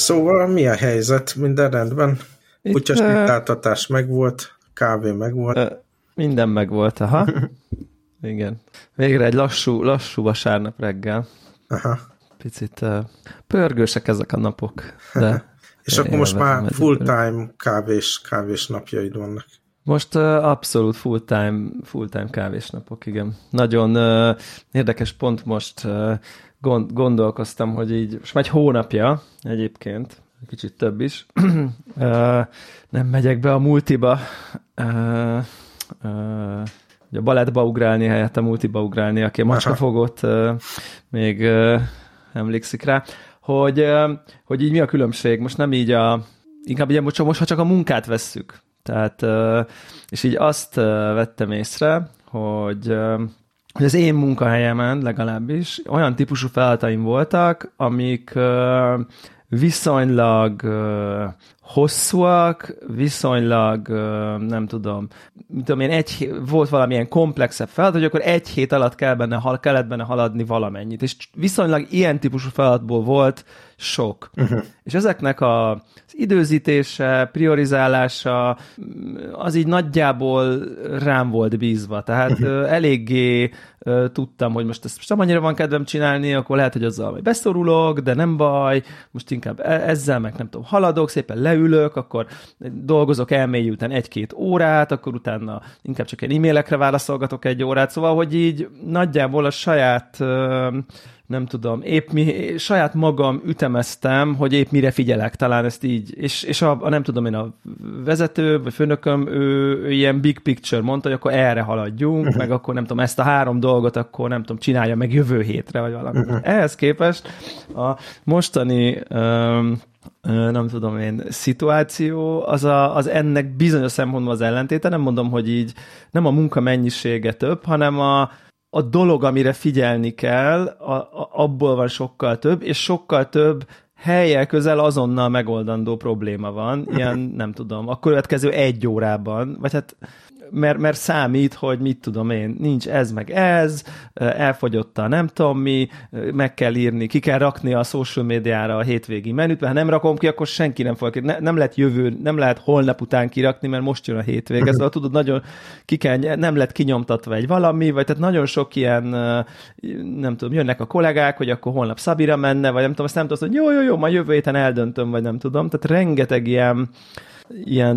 Szóval mi a helyzet? Minden rendben? Kutyasítáltatás uh, megvolt, kávé megvolt. Uh, minden megvolt, aha. Igen. Végre egy lassú, lassú vasárnap reggel. Aha. Picit uh, pörgősek ezek a napok, de... És akkor most már full-time kávés, kávés napjaid vannak. Most uh, abszolút full-time, full-time kávésnapok, igen. Nagyon uh, érdekes pont most uh, gond, gondolkoztam, hogy így, most már egy hónapja egyébként, egy kicsit több is, nem megyek be a multiba, uh, a balettba ugrálni helyett a multiba ugrálni, aki a macskafogott uh, még emlékszik rá, hogy, hogy így mi a különbség, most nem így a, inkább ugye most, most ha csak a munkát vesszük, tehát, és így azt vettem észre, hogy hogy az én munkahelyemen legalábbis olyan típusú feladataim voltak, amik viszonylag hosszúak, viszonylag, nem tudom, mit tudom én, egy, volt valamilyen komplexebb feladat, hogy akkor egy hét alatt kell benne, hal, kellett benne haladni valamennyit. És viszonylag ilyen típusú feladatból volt sok. Uh-huh. És ezeknek a, az időzítése, priorizálása, az így nagyjából rám volt bízva. Tehát uh-huh. eléggé tudtam, hogy most ezt most nem annyira van kedvem csinálni, akkor lehet, hogy azzal beszorulok, de nem baj, most inkább e- ezzel meg nem tudom, haladok, szépen leülök, akkor dolgozok elmélyülten egy-két órát, akkor utána inkább csak egy e-mailekre válaszolgatok egy órát, szóval, hogy így nagyjából a saját nem tudom, épp mi, saját magam ütemeztem, hogy épp mire figyelek, talán ezt így, és, és a, a nem tudom én, a vezető, vagy főnököm, ő, ő ilyen big picture mondta, hogy akkor erre haladjunk, uh-huh. meg akkor nem tudom, ezt a három dolgot akkor nem tudom, csinálja meg jövő hétre, vagy valami. Uh-huh. Ehhez képest a mostani um, nem tudom én, szituáció, az, a, az ennek bizonyos szempontból az ellentéte, nem mondom, hogy így nem a munka mennyisége több, hanem a, a dolog, amire figyelni kell, a, a, abból van sokkal több, és sokkal több helyel közel azonnal megoldandó probléma van, ilyen nem tudom, a következő egy órában, vagy hát mert, mert számít, hogy mit tudom én, nincs ez meg ez, elfogyott a nem tudom mi, meg kell írni, ki kell rakni a social médiára a hétvégi menüt, mert ha nem rakom ki, akkor senki nem fog, ne, nem lehet jövő, nem lehet holnap után kirakni, mert most jön a hétvég, ez tudod, nagyon ki kell, nem lett kinyomtatva egy valami, vagy tehát nagyon sok ilyen, nem tudom, jönnek a kollégák, hogy akkor holnap Szabira menne, vagy nem tudom, azt nem tudom, hogy jó, jó, jó, majd jövő héten eldöntöm, vagy nem tudom, tehát rengeteg ilyen ilyen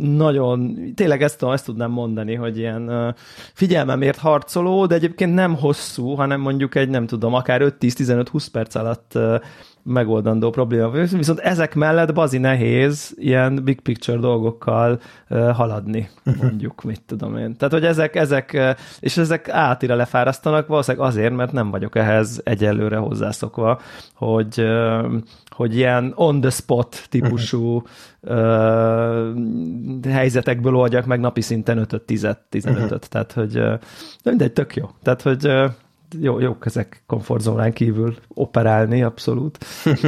nagyon, tényleg ezt, ezt tudnám mondani, hogy ilyen figyelmemért harcoló, de egyébként nem hosszú, hanem mondjuk egy, nem tudom, akár 5-10-15-20 perc alatt megoldandó probléma. Viszont ezek mellett bazi nehéz ilyen big picture dolgokkal haladni, mondjuk, mit tudom én. Tehát, hogy ezek, ezek, és ezek átira lefárasztanak, valószínűleg azért, mert nem vagyok ehhez egyelőre hozzászokva, hogy, hogy ilyen on the spot típusú uh, helyzetekből oldjak meg napi szinten 5-10-15-öt. Uh-huh. Tehát, hogy uh, mindegy, tök jó. Tehát, hogy jó, jók ezek komfortzónán kívül operálni, abszolút.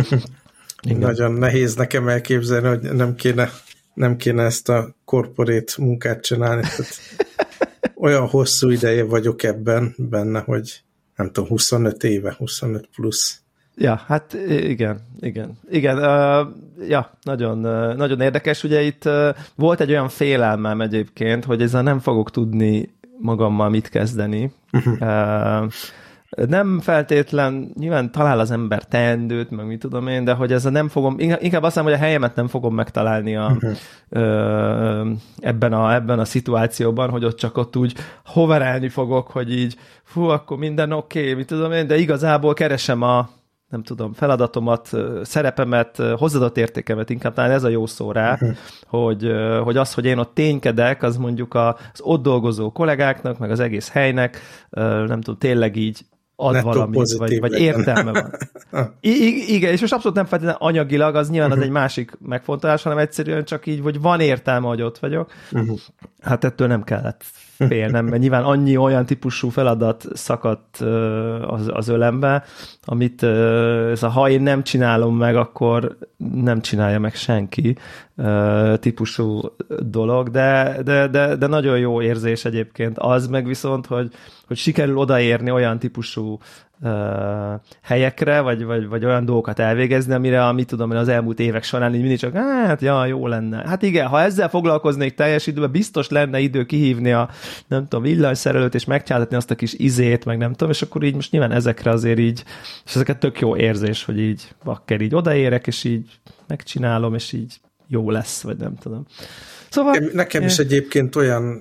Igen. Nagyon nehéz nekem elképzelni, hogy nem kéne, nem kéne ezt a korporét munkát csinálni. Tehát olyan hosszú ideje vagyok ebben benne, hogy nem tudom, 25 éve, 25 plusz. Ja, hát igen, igen. Igen, uh, ja, nagyon, uh, nagyon érdekes. Ugye itt uh, volt egy olyan félelmem egyébként, hogy ezzel nem fogok tudni magammal mit kezdeni. Uh-huh. Uh, nem feltétlen, nyilván talál az ember teendőt, meg mit tudom én, de hogy ez a nem fogom, inkább azt mondom, hogy a helyemet nem fogom megtalálni a, uh-huh. ö, ebben, a, ebben a szituációban, hogy ott csak ott úgy hoverálni fogok, hogy így, fú, akkor minden oké, okay, mit tudom én, de igazából keresem a, nem tudom, feladatomat, szerepemet, hozzáadott értékemet, inkább talán ez a jó szó rá, uh-huh. hogy, hogy az, hogy én ott ténykedek, az mondjuk az ott dolgozó kollégáknak, meg az egész helynek, nem tudom, tényleg így ad Netto valamit, vagy, vagy értelme van. I- igen, és most abszolút nem feltétlenül anyagilag, az nyilván uh-huh. az egy másik megfontolás, hanem egyszerűen csak így, hogy van értelme, hogy ott vagyok. Uh-huh. Hát ettől nem kellett félnem, mert nyilván annyi olyan típusú feladat szakadt az, az ölembe, amit ez a ha én nem csinálom meg, akkor nem csinálja meg senki típusú dolog, de, de, de, de nagyon jó érzés egyébként az meg viszont, hogy, hogy sikerül odaérni olyan típusú helyekre, vagy, vagy, vagy olyan dolgokat elvégezni, amire, amit tudom, az elmúlt évek során így mindig csak, hát, ja, jó lenne. Hát igen, ha ezzel foglalkoznék teljes időben, biztos lenne idő kihívni a, nem tudom, villanyszerelőt, és megcsálatni azt a kis izét, meg nem tudom, és akkor így most nyilván ezekre azért így, és ezeket tök jó érzés, hogy így bakker így odaérek, és így megcsinálom, és így jó lesz, vagy nem tudom. Szóval... Nekem is egyébként olyan,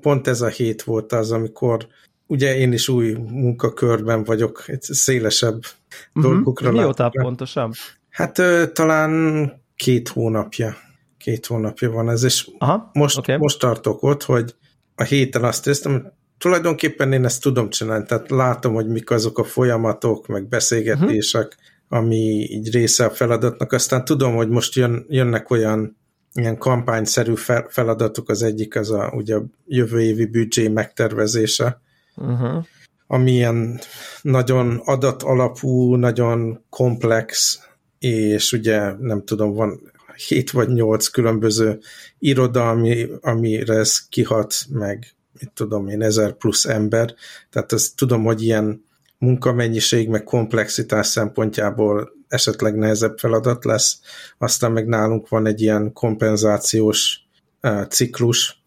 pont ez a hét volt az, amikor ugye én is új munkakörben vagyok, egy szélesebb uh-huh. dolgokra Mióta látom. pontosan? Hát ö, talán két hónapja. Két hónapja van ez, és Aha, most, okay. most tartok ott, hogy a héten azt éreztem, tulajdonképpen én ezt tudom csinálni, tehát látom, hogy mik azok a folyamatok, meg beszélgetések, uh-huh. Ami így része a feladatnak, aztán tudom, hogy most jön, jönnek olyan ilyen kampányszerű feladatok, az egyik az a, ugye a jövő évi büdzsé megtervezése, uh-huh. ami ilyen nagyon adatalapú, nagyon komplex, és ugye nem tudom, van hét vagy nyolc különböző iroda, ami, amire ez kihat, meg mit tudom én, ezer plusz ember, tehát ezt tudom, hogy ilyen munkamennyiség, meg komplexitás szempontjából esetleg nehezebb feladat lesz. Aztán meg nálunk van egy ilyen kompenzációs uh, ciklus,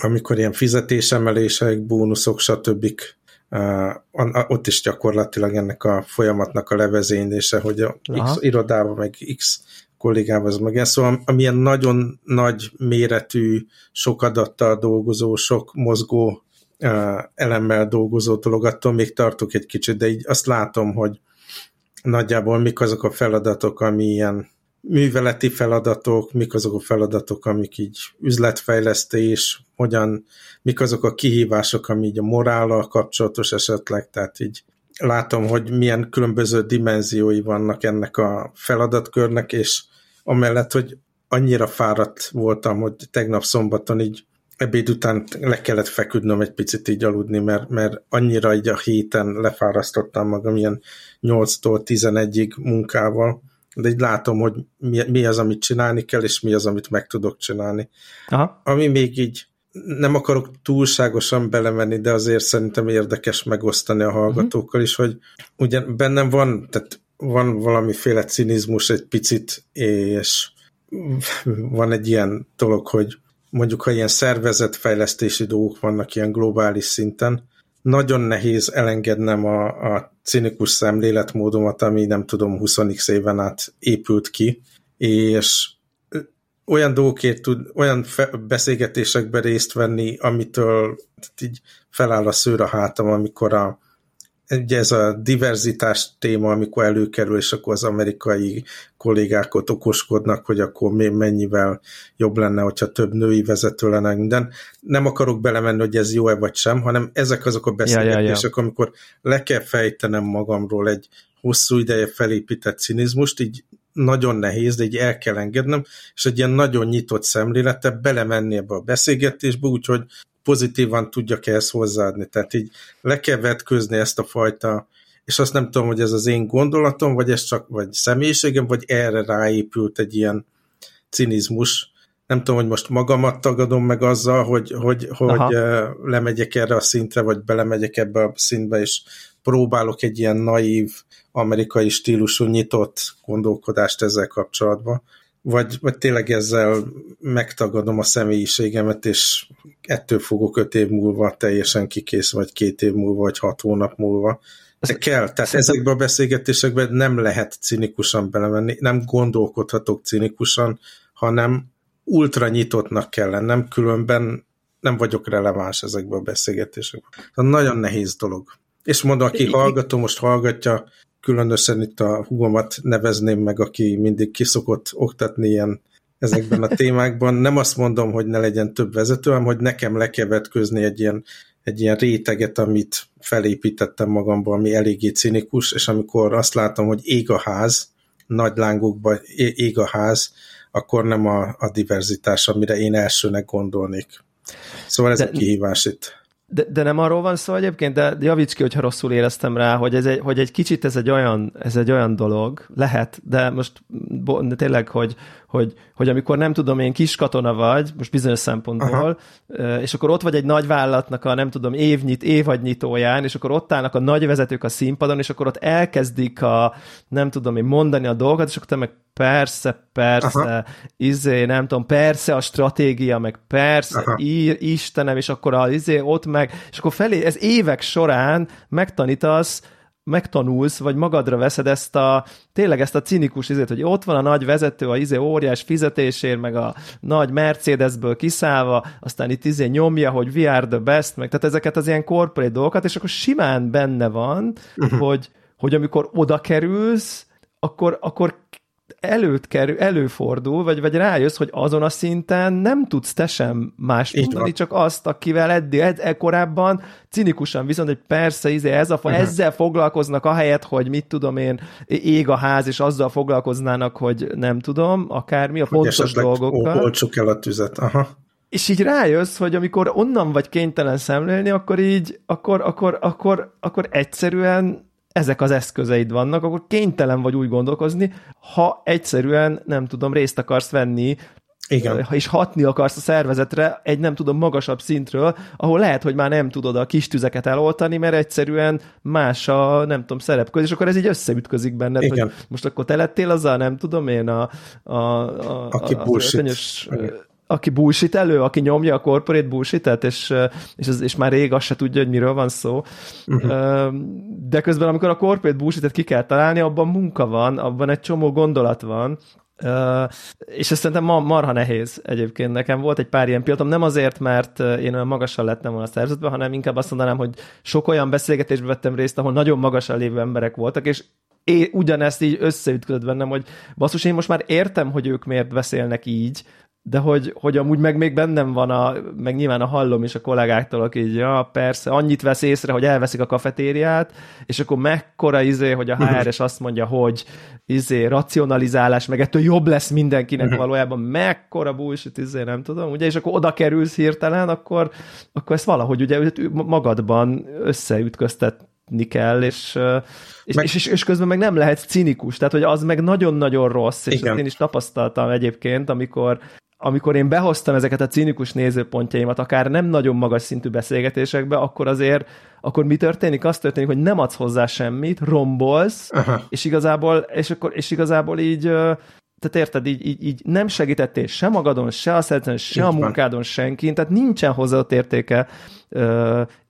amikor ilyen fizetésemelések, bónuszok, stb. Uh, ott is gyakorlatilag ennek a folyamatnak a levezénylése, hogy a Aha. X irodában, meg X kollégával az meg Szóval amilyen nagyon nagy méretű, sok adattal dolgozó, sok mozgó elemmel dolgozó dolog, attól még tartok egy kicsit, de így azt látom, hogy nagyjából mik azok a feladatok, ami ilyen műveleti feladatok, mik azok a feladatok, amik így üzletfejlesztés, hogyan, mik azok a kihívások, ami így a morállal kapcsolatos esetleg, tehát így látom, hogy milyen különböző dimenziói vannak ennek a feladatkörnek, és amellett, hogy annyira fáradt voltam, hogy tegnap szombaton így ebéd után le kellett feküdnöm egy picit így aludni, mert, mert annyira így a héten lefárasztottam magam ilyen 8-tól 11-ig munkával, de így látom, hogy mi, mi az, amit csinálni kell, és mi az, amit meg tudok csinálni. Aha. Ami még így nem akarok túlságosan belemenni, de azért szerintem érdekes megosztani a hallgatókkal is, hogy ugye bennem van, tehát van valamiféle cinizmus egy picit, és van egy ilyen dolog, hogy mondjuk, ha ilyen szervezetfejlesztési dolgok vannak ilyen globális szinten, nagyon nehéz elengednem a, a cinikus szemléletmódomat, ami nem tudom 20 éven át épült ki, és olyan dolgokért tud, olyan beszélgetésekben részt venni, amitől így feláll a szőr a hátam, amikor a, ugye ez a diverzitás téma, amikor előkerül, és akkor az amerikai kollégák ott okoskodnak, hogy akkor mennyivel jobb lenne, hogyha több női vezető lenne minden. Nem akarok belemenni, hogy ez jó-e vagy sem, hanem ezek azok a beszélgetések, ja, ja, ja. amikor le kell fejtenem magamról egy hosszú ideje felépített cinizmust, így nagyon nehéz, de így el kell engednem, és egy ilyen nagyon nyitott szemlélete belemenni ebbe a beszélgetésbe, úgyhogy pozitívan tudjak ehhez hozzáadni. Tehát így le kell vetközni ezt a fajta, és azt nem tudom, hogy ez az én gondolatom, vagy ez csak vagy személyiségem, vagy erre ráépült egy ilyen cinizmus. Nem tudom, hogy most magamat tagadom meg azzal, hogy, hogy, hogy lemegyek erre a szintre, vagy belemegyek ebbe a szintbe, és próbálok egy ilyen naív, amerikai stílusú nyitott gondolkodást ezzel kapcsolatban vagy, vagy tényleg ezzel megtagadom a személyiségemet, és ettől fogok öt év múlva teljesen kikész, vagy két év múlva, vagy hat hónap múlva. De kell, tehát ezekbe a beszélgetésekben nem lehet cinikusan belemenni, nem gondolkodhatok cinikusan, hanem ultra nyitottnak kell lennem, különben nem vagyok releváns ezekben a beszélgetésekben. Nagyon nehéz dolog. És mondom, aki hallgató, most hallgatja, különösen itt a hugomat nevezném meg, aki mindig kiszokott oktatni ilyen ezekben a témákban. Nem azt mondom, hogy ne legyen több vezető, hanem hogy nekem le kell vetközni egy ilyen, egy ilyen réteget, amit felépítettem magamban, ami eléggé cinikus, és amikor azt látom, hogy ég a ház, nagy lángokba ég a ház, akkor nem a, a diverzitás, amire én elsőnek gondolnék. Szóval ez De... a kihívás itt. De, de nem arról van szó egyébként, de javíts ki, hogyha rosszul éreztem rá, hogy, ez egy, hogy egy kicsit ez egy olyan, ez egy olyan dolog, lehet, de most bo, de tényleg, hogy, hogy, hogy amikor nem tudom, én kis katona vagy, most bizonyos szempontból, Aha. és akkor ott vagy egy nagy vállalatnak a nem tudom, évnyit, évadnyitóján, és akkor ott állnak a nagy vezetők a színpadon, és akkor ott elkezdik a nem tudom én mondani a dolgokat, és akkor te meg persze, persze, Aha. izé, nem tudom, persze a stratégia, meg persze, ír, Istenem, és akkor a izé ott meg, és akkor felé, ez évek során megtanítasz, megtanulsz, vagy magadra veszed ezt a, tényleg ezt a cinikus izét, hogy ott van a nagy vezető, a izé óriás fizetésért, meg a nagy Mercedesből kiszállva, aztán itt izé nyomja, hogy we are the best, meg tehát ezeket az ilyen corporate dolgokat, és akkor simán benne van, uh-huh. hogy, hogy amikor oda kerülsz, akkor, akkor előtt kerül, előfordul, vagy, vagy rájössz, hogy azon a szinten nem tudsz te sem más mondani, csak azt, akivel eddig, ed, e korábban cinikusan viszont, hogy persze, izé, ez a, uh-huh. ezzel foglalkoznak ahelyett, hogy mit tudom én, ég a ház, és azzal foglalkoznának, hogy nem tudom, akármi, a fontos dolgokkal. Olcsuk el a tüzet, aha. És így rájössz, hogy amikor onnan vagy kénytelen szemlélni, akkor így, akkor, akkor, akkor, akkor egyszerűen ezek az eszközeid vannak, akkor kénytelen vagy úgy gondolkozni, ha egyszerűen, nem tudom, részt akarsz venni igen. és hatni akarsz a szervezetre egy nem tudom magasabb szintről, ahol lehet, hogy már nem tudod a kis tüzeket eloltani, mert egyszerűen más a nem tudom szerepköz, és akkor ez így összeütközik benned, Igen. hogy most akkor te lettél azzal, nem tudom én a, a, a, Aki a, a, aki bullshit elő, aki nyomja a corporate bullshit és, és, az, és már rég azt se tudja, hogy miről van szó. Uh-huh. De közben, amikor a corporate bullshit ki kell találni, abban munka van, abban egy csomó gondolat van, Uh, és ez szerintem ma, marha nehéz egyébként. Nekem volt egy pár ilyen pillanatom, nem azért, mert én olyan magasan lettem volna szervezetben, hanem inkább azt mondanám, hogy sok olyan beszélgetésbe vettem részt, ahol nagyon magasan lévő emberek voltak, és én ugyanezt így összeütközött bennem, hogy basszus, én most már értem, hogy ők miért beszélnek így, de hogy, hogy amúgy meg még bennem van, a, meg nyilván a hallom is a kollégáktól, aki így, ja, persze, annyit vesz észre, hogy elveszik a kafetériát, és akkor mekkora izé, hogy a HRS azt mondja, hogy izé, racionalizálás, meg ettől jobb lesz mindenkinek uh-huh. valójában, mekkora bullshit, izé, nem tudom, ugye, és akkor oda kerülsz hirtelen, akkor, akkor ezt valahogy ugye magadban összeütköztet kell, és, és, meg... és, és, közben meg nem lehet cinikus, tehát hogy az meg nagyon-nagyon rossz, és ezt én is tapasztaltam egyébként, amikor amikor én behoztam ezeket a cinikus nézőpontjaimat, akár nem nagyon magas szintű beszélgetésekbe, akkor azért, akkor mi történik? Az történik, hogy nem adsz hozzá semmit, rombolsz, Aha. és igazából, és, akkor, és igazából így, tehát érted, így, így, így nem segítettél se magadon, se a szerzen, se így a munkádon senkin, tehát nincsen hozzáadott értéke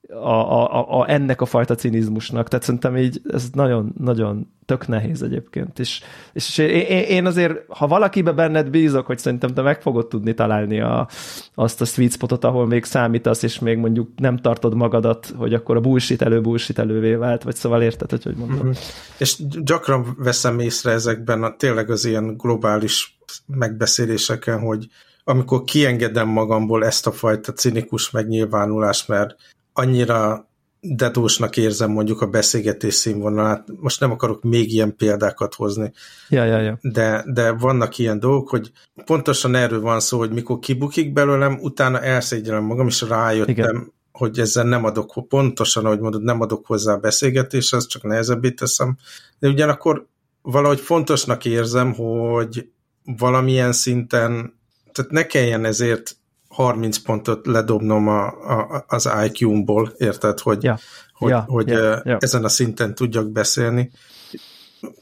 a, a, a, ennek a fajta cinizmusnak. Tehát szerintem így ez nagyon, nagyon tök nehéz egyébként. És, és én, én azért, ha valakibe benned bízok, hogy szerintem te meg fogod tudni találni a, azt a sweet spotot, ahol még számítasz, és még mondjuk nem tartod magadat, hogy akkor a bullshit elő bullshit elővé vált, vagy szóval érted, hogy hogy mondom. Mm-hmm. És gyakran veszem észre ezekben a tényleg az ilyen globális megbeszéléseken, hogy amikor kiengedem magamból ezt a fajta cinikus megnyilvánulást, mert annyira dedósnak érzem mondjuk a beszélgetés színvonalát. Most nem akarok még ilyen példákat hozni. Ja, ja, ja. De, de vannak ilyen dolgok, hogy pontosan erről van szó, hogy mikor kibukik belőlem, utána elszégyelem magam, és rájöttem, Igen. hogy ezzel nem adok, pontosan, ahogy mondod, nem adok hozzá a beszélgetéshez, csak nehezebbé teszem. De ugyanakkor valahogy fontosnak érzem, hogy valamilyen szinten, tehát ne kelljen ezért 30 pontot ledobnom a, a, az IQ-mból, érted, hogy, ja. hogy, ja, hogy ja, ja. ezen a szinten tudjak beszélni.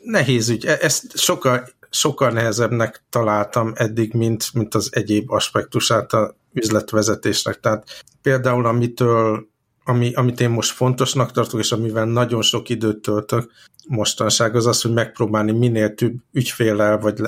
Nehéz ügy, e, ezt sokkal, sokkal nehezebbnek találtam eddig, mint, mint az egyéb aspektusát a üzletvezetésnek. Tehát például amitől ami, amit én most fontosnak tartok, és amivel nagyon sok időt töltök mostanság, az az, hogy megpróbálni minél több ügyfélel, vagy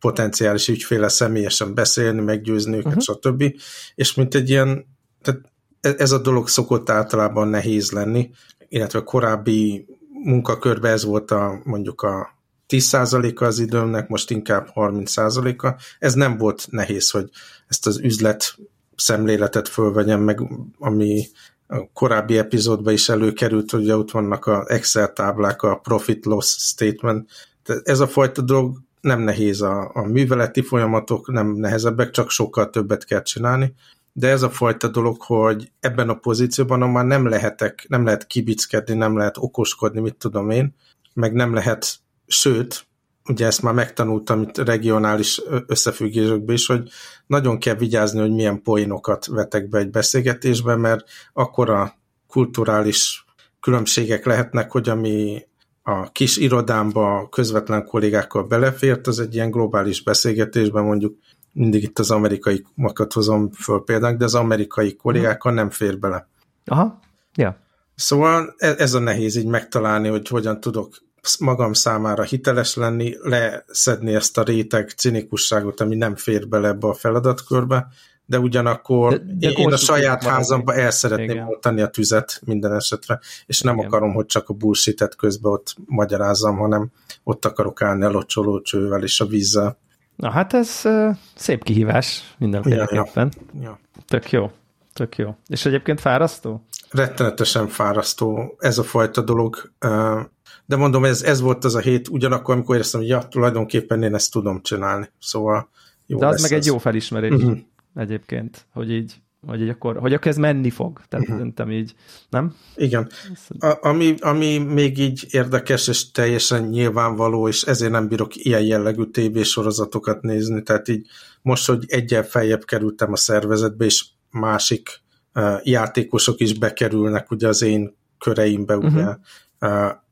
potenciális ügyféle személyesen beszélni, meggyőzni őket, uh-huh. stb. És mint egy ilyen, tehát e- ez a dolog szokott általában nehéz lenni, illetve a korábbi munkakörben ez volt a mondjuk a 10%-a az időmnek, most inkább 30%-a. Ez nem volt nehéz, hogy ezt az üzlet szemléletet fölvegyem meg, ami a korábbi epizódban is előkerült, hogy ott vannak a Excel táblák, a profit-loss statement. Tehát ez a fajta dolog nem nehéz a, a műveleti folyamatok, nem nehezebbek, csak sokkal többet kell csinálni, de ez a fajta dolog, hogy ebben a pozícióban már nem lehetek, nem lehet kibickedni, nem lehet okoskodni, mit tudom én, meg nem lehet, sőt, ugye ezt már megtanultam itt regionális összefüggésekben is, hogy nagyon kell vigyázni, hogy milyen poénokat vetek be egy beszélgetésbe, mert akkor a kulturális különbségek lehetnek, hogy ami a kis irodámba közvetlen kollégákkal belefért, az egy ilyen globális beszélgetésben mondjuk mindig itt az amerikai makat hozom föl például, de az amerikai kollégákkal nem fér bele. Aha, ja. Szóval e- ez a nehéz így megtalálni, hogy hogyan tudok magam számára hiteles lenni, leszedni ezt a réteg cinikusságot, ami nem fér bele ebbe a feladatkörbe, de ugyanakkor de, de én a saját házamba el szeretném oltani a tüzet minden esetre, és nem Igen. akarom, hogy csak a bullshit közben ott magyarázzam, hanem ott akarok állni a locsolócsővel és a vízzel. Na hát ez uh, szép kihívás mindenféleképpen. Ja, ja. Tök jó, tök jó. És egyébként fárasztó? Rettenetesen fárasztó ez a fajta dolog. Uh, de mondom, ez, ez volt az a hét, ugyanakkor, amikor éreztem, hogy ja, tulajdonképpen én ezt tudom csinálni. Szóval jó De az meg ez. egy jó felismerés uh-huh. Egyébként, hogy így, hogy így akkor, hogy akkor ez menni fog. Tehát uh-huh. szerintem így, nem? Igen. A, ami, ami még így érdekes és teljesen nyilvánvaló, és ezért nem bírok ilyen jellegű tévésorozatokat nézni, tehát így most, hogy egyen feljebb kerültem a szervezetbe, és másik uh, játékosok is bekerülnek ugye az én köreimbe, uh-huh. ugye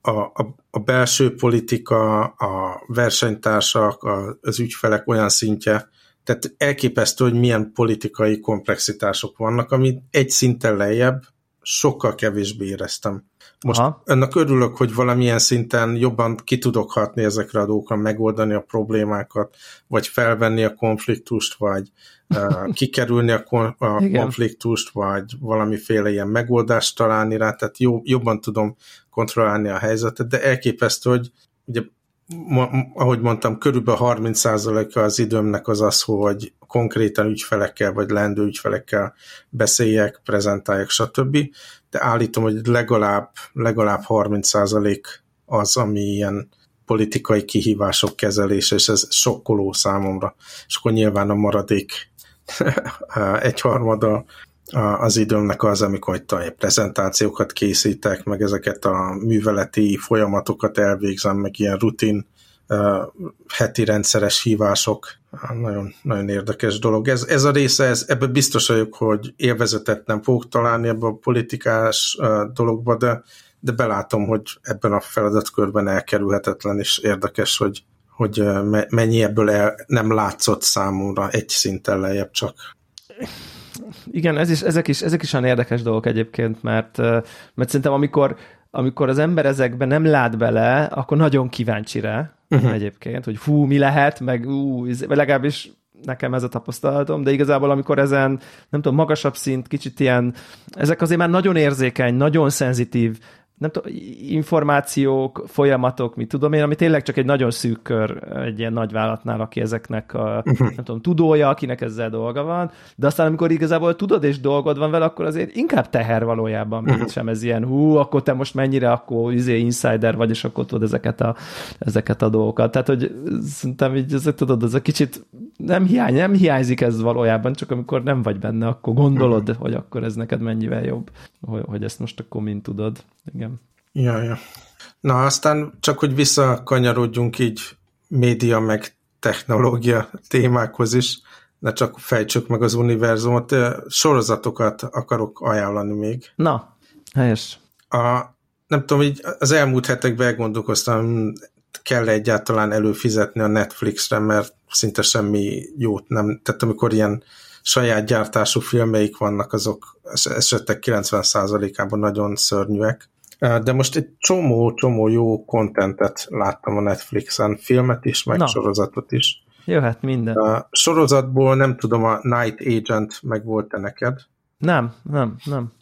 a, a, a belső politika, a versenytársak, a, az ügyfelek olyan szintje, tehát elképesztő, hogy milyen politikai komplexitások vannak, ami egy szinten lejjebb sokkal kevésbé éreztem. Most Aha. ennek örülök, hogy valamilyen szinten jobban ki tudok hatni ezekre a dolgokra, megoldani a problémákat, vagy felvenni a konfliktust, vagy uh, kikerülni a, kon- a konfliktust, vagy valamiféle ilyen megoldást találni rá, tehát jó, jobban tudom kontrollálni a helyzetet, de elképesztő, hogy ugye ma, ahogy mondtam, körülbelül 30%-a az időmnek az az, hogy konkrétan ügyfelekkel vagy lendő ügyfelekkel beszéljek, prezentáljak, stb. De állítom, hogy legalább, legalább 30% az, ami ilyen politikai kihívások kezelése, és ez sokkoló számomra. És akkor nyilván a maradék egyharmada az időmnek az, amikor itt prezentációkat készítek, meg ezeket a műveleti folyamatokat elvégzem, meg ilyen rutin heti rendszeres hívások. Nagyon, nagyon érdekes dolog. Ez, ez a része, ez, ebben biztos vagyok, hogy élvezetet nem fogok találni ebbe a politikás dologba, de, de belátom, hogy ebben a feladatkörben elkerülhetetlen és érdekes, hogy, hogy mennyi ebből el, nem látszott számomra egy szinten lejjebb csak igen, ez is, ezek, is, ezek is olyan érdekes dolgok egyébként, mert, mert szerintem amikor, amikor az ember ezekben nem lát bele, akkor nagyon kíváncsi rá uh-huh. egyébként, hogy fú, mi lehet, meg ú, legalábbis nekem ez a tapasztalatom, de igazából amikor ezen, nem tudom, magasabb szint, kicsit ilyen, ezek azért már nagyon érzékeny, nagyon szenzitív nem tudom, információk, folyamatok, mit tudom én, ami tényleg csak egy nagyon szűk kör egy ilyen nagy vállalatnál, aki ezeknek a, uh-huh. nem tudom, tudója, akinek ezzel dolga van, de aztán amikor igazából tudod és dolgod van vele, akkor azért inkább teher valójában, mint uh-huh. sem ez ilyen, hú, akkor te most mennyire akkor izé insider vagy, és akkor tudod ezeket a, ezeket a dolgokat. Tehát, hogy szerintem így, ezek, tudod, ez a kicsit nem, hiány, nem hiányzik ez valójában, csak amikor nem vagy benne, akkor gondolod, uh-huh. hogy akkor ez neked mennyivel jobb, hogy, hogy ezt most akkor mind tudod. Igen. Ja, ja. Na, aztán csak, hogy visszakanyarodjunk így média meg technológia témákhoz is, ne csak fejtsük meg az univerzumot, sorozatokat akarok ajánlani még. Na, helyes. A, nem tudom, így az elmúlt hetekben elgondolkoztam, kell egyáltalán előfizetni a Netflixre, mert szinte semmi jót nem, tehát amikor ilyen saját gyártású filmeik vannak, azok esetek 90%-ában nagyon szörnyűek. De most egy csomó-csomó jó kontentet láttam a Netflixen, filmet is, meg Na. sorozatot is. Jöhet minden. A sorozatból nem tudom, a Night Agent meg volt-e neked? Nem, nem, nem.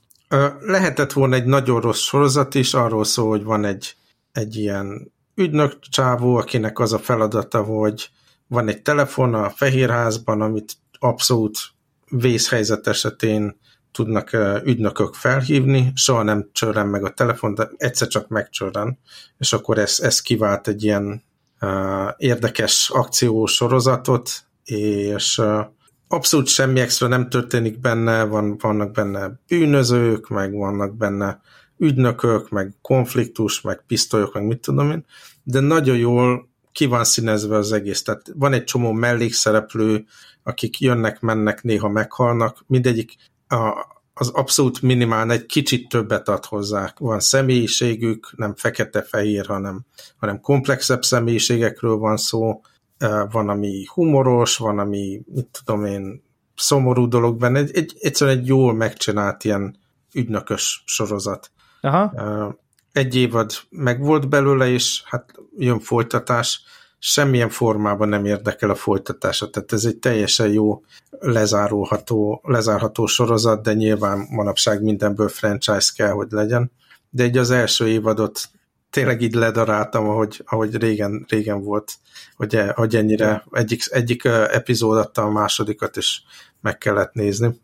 Lehetett volna egy nagyon rossz sorozat is, arról szól, hogy van egy, egy ilyen ügynök csávó, akinek az a feladata, hogy van egy telefon a Fehérházban, amit abszolút vészhelyzet esetén tudnak ügynökök felhívni, soha nem csörren meg a telefon, de egyszer csak megcsörren, és akkor ez, ez kivált egy ilyen érdekes akciósorozatot, és uh, abszolút semmi extra nem történik benne, van, vannak benne bűnözők, meg vannak benne ügynökök, meg konfliktus, meg pisztolyok, meg mit tudom én, de nagyon jól ki van színezve az egész. Tehát van egy csomó mellékszereplő, akik jönnek, mennek, néha meghalnak, mindegyik a, az abszolút minimál egy kicsit többet ad hozzá. Van személyiségük, nem fekete-fehér, hanem, hanem komplexebb személyiségekről van szó, van, ami humoros, van, ami, mit tudom én, szomorú dolog benne. Egy, egy, egyszerűen egy jól megcsinált ilyen ügynökös sorozat. Aha. Egy évad megvolt belőle, és hát jön folytatás, semmilyen formában nem érdekel a folytatása, tehát ez egy teljesen jó lezárulható, lezárható sorozat, de nyilván manapság mindenből franchise kell, hogy legyen. De egy az első évadot tényleg így ledaráltam, ahogy, ahogy régen, régen volt, hogy, hogy ennyire egyik, egyik epizód adta a másodikat, és meg kellett nézni.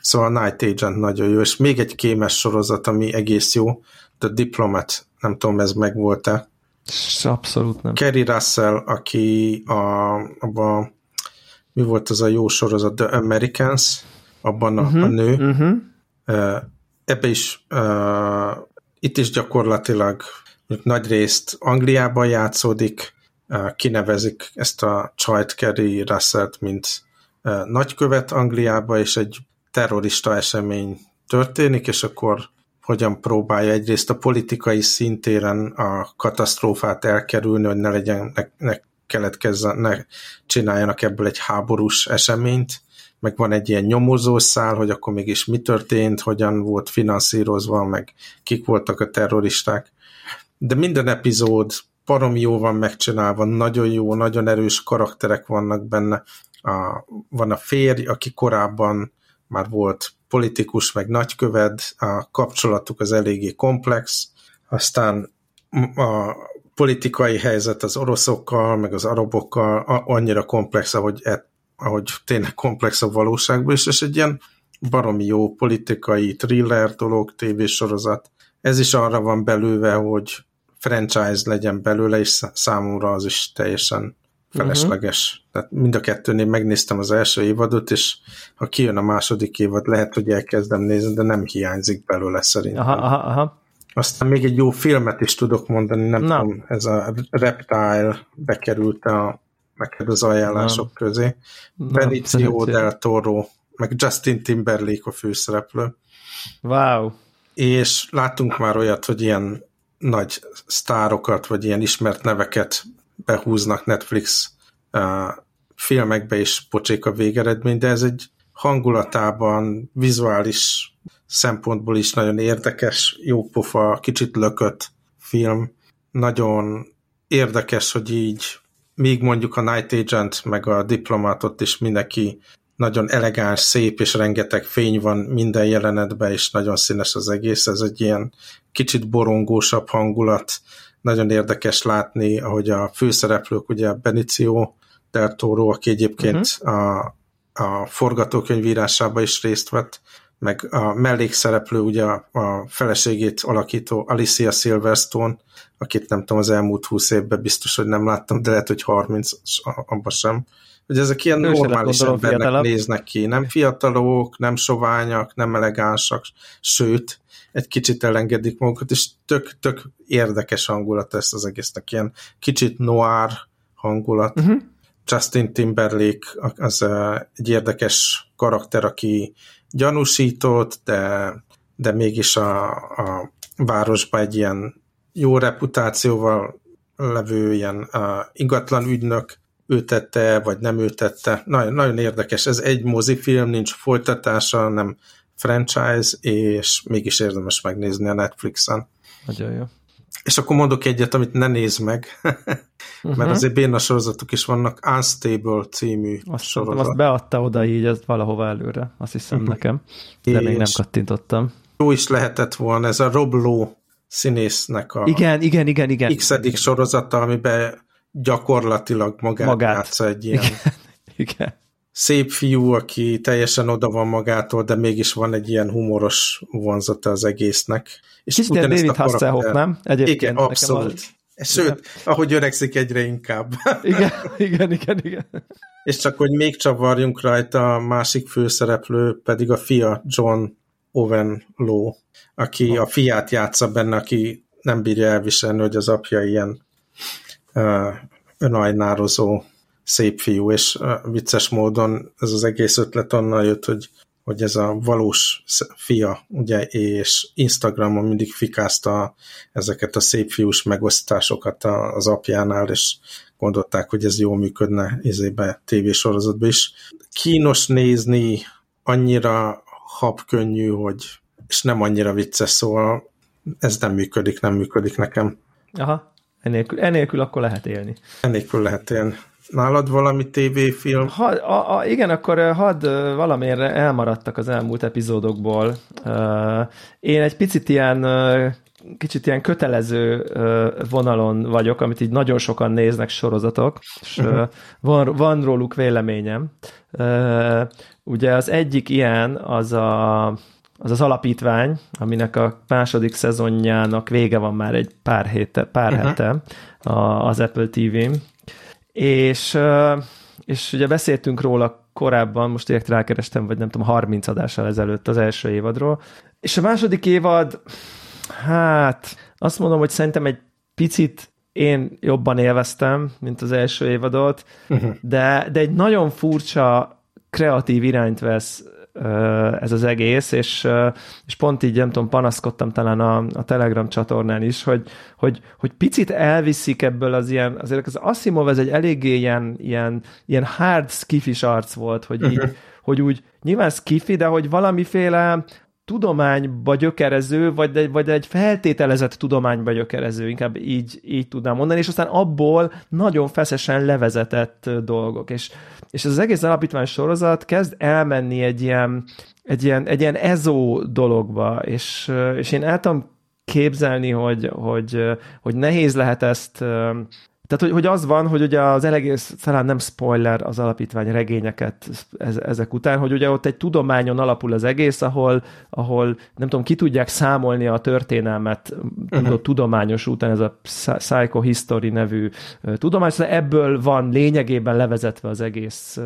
Szóval Night Agent nagyon jó, és még egy kémes sorozat, ami egész jó, The Diplomat, nem tudom, ez meg volt-e. Abszolút nem. Kerry Russell, aki a, abban mi volt az a jó sorozat, The Americans, abban a, uh-huh, a nő. Uh-huh. Ebbe is uh, itt is gyakorlatilag nagy részt Angliában játszódik, uh, kinevezik ezt a csajt Kerry Russell-t, mint uh, nagykövet Angliába, és egy terrorista esemény történik, és akkor hogyan próbálja egyrészt a politikai szintéren a katasztrófát elkerülni, hogy ne legyen, ne, ne keletkezzen, ne csináljanak ebből egy háborús eseményt, meg van egy ilyen nyomozószál, hogy akkor mégis mi történt, hogyan volt finanszírozva, meg kik voltak a terroristák. De minden epizód parom jó van megcsinálva, nagyon jó, nagyon erős karakterek vannak benne. A, van a férj, aki korábban már volt politikus, meg nagykövet, a kapcsolatuk az eléggé komplex, aztán a politikai helyzet az oroszokkal, meg az arabokkal annyira komplex, ahogy, e, ahogy tényleg komplex a valóságban is, és egy ilyen baromi jó politikai thriller dolog, tévésorozat. Ez is arra van belőve, hogy franchise legyen belőle, és számomra az is teljesen felesleges. Uh-huh. Tehát mind a kettőnél megnéztem az első évadot, és ha kijön a második évad, lehet, hogy elkezdem nézni, de nem hiányzik belőle szerintem. Aha, aha, aha. Aztán még egy jó filmet is tudok mondani, nem Na. tudom, ez a Reptile bekerült a, neked az ajánlások Na. közé. Benicio del Toro, meg Justin Timberlake a főszereplő. Wow. És láttunk már olyat, hogy ilyen nagy sztárokat, vagy ilyen ismert neveket behúznak Netflix filmekbe is pocsék a végeredmény, de ez egy hangulatában, vizuális szempontból is nagyon érdekes, jópofa, kicsit lökött film. Nagyon érdekes, hogy így még mondjuk a Night Agent meg a Diplomatot is mindenki nagyon elegáns, szép, és rengeteg fény van minden jelenetben, és nagyon színes az egész. Ez egy ilyen kicsit borongósabb hangulat, érdekes látni, ahogy a főszereplők, ugye Benicio del Toro, aki egyébként uh-huh. a, a forgatókönyvírásában is részt vett, meg a mellékszereplő, ugye a, feleségét alakító Alicia Silverstone, akit nem tudom, az elmúlt húsz évben biztos, hogy nem láttam, de lehet, hogy 30, abban sem. Hogy ezek ilyen Ő normális embernek fiatalabb. néznek ki, nem fiatalok, nem soványak, nem elegánsak, sőt, egy kicsit elengedik magukat, és tök, tök érdekes hangulat ezt az egésznek, ilyen kicsit noir hangulat. Uh-huh. Justin Timberlake az egy érdekes karakter, aki gyanúsított, de, de mégis a, a városban egy ilyen jó reputációval levő ilyen uh, ingatlan ügynök ő tette, vagy nem ő tette. Nagyon, nagyon érdekes. Ez egy mozifilm, nincs folytatása, nem franchise, és mégis érdemes megnézni a Netflixen. Nagyon jó. És akkor mondok egyet, amit ne nézd meg, mert uh-huh. azért béna sorozatok is vannak, Unstable című azt sorozat. Azt beadta oda így, ez valahova előre, azt hiszem uh-huh. nekem, de és még nem kattintottam. Jó is lehetett volna, ez a Rob Lowe színésznek a igen, igen, igen, igen. x sorozata, amiben gyakorlatilag magát, magát. játsza egy ilyen igen. igen szép fiú, aki teljesen oda van magától, de mégis van egy ilyen humoros vonzata az egésznek. És Kicsit David Hasselhoff, nem? Egyébként igen, abszolút. A... Sőt, igen. ahogy öregszik egyre inkább. Igen, igen, igen, igen. És csak, hogy még csavarjunk rajta, a másik főszereplő pedig a fia John Owen Lowe, aki a fiát játsza benne, aki nem bírja elviselni, hogy az apja ilyen uh, önajnározó szép fiú, és vicces módon ez az egész ötlet onnan jött, hogy, hogy ez a valós fia, ugye, és Instagramon mindig fikázta ezeket a szép fiús megosztásokat az apjánál, és gondolták, hogy ez jól működne izébe, tévésorozatban is. Kínos nézni, annyira habkönnyű, hogy és nem annyira vicces, szóval ez nem működik, nem működik nekem. Aha, enélkül, enélkül akkor lehet élni. Enélkül lehet élni. Nálad valami tévéfilm? Ha, a, a, igen, akkor hadd valamiért elmaradtak az elmúlt epizódokból. Én egy picit ilyen kicsit ilyen kötelező vonalon vagyok, amit így nagyon sokan néznek sorozatok, és uh-huh. van, van róluk véleményem. Ugye az egyik ilyen az a az az alapítvány, aminek a második szezonjának vége van már egy pár, héte, pár uh-huh. hete az Apple TV-n, és, és ugye beszéltünk róla korábban, most direkt rákerestem, vagy nem tudom, 30 adással ezelőtt az első évadról, és a második évad, hát azt mondom, hogy szerintem egy picit én jobban élveztem, mint az első évadot, uh-huh. de, de egy nagyon furcsa kreatív irányt vesz ez az egész, és, és pont így, nem tudom, panaszkodtam talán a, a Telegram csatornán is, hogy, hogy, hogy picit elviszik ebből az ilyen, azért az Asimov ez egy eléggé ilyen, ilyen, ilyen hard skifis arc volt, hogy így, hogy úgy nyilván skifi, de hogy valamiféle tudományba gyökerező, vagy egy, vagy egy feltételezett tudományba gyökerező, inkább így, így tudnám mondani, és aztán abból nagyon feszesen levezetett dolgok, és, és az egész alapítvány sorozat kezd elmenni egy ilyen, egy ilyen, egy ilyen ezó dologba, és, és én el tudom képzelni, hogy, hogy, hogy nehéz lehet ezt tehát, hogy, hogy az van, hogy ugye az elegész, talán nem spoiler az alapítvány regényeket ez, ezek után, hogy ugye ott egy tudományon alapul az egész, ahol, ahol nem tudom, ki tudják számolni a történelmet uh-huh. tudományos után, ez a Psychohistory nevű tudomány, szóval ebből van lényegében levezetve az egész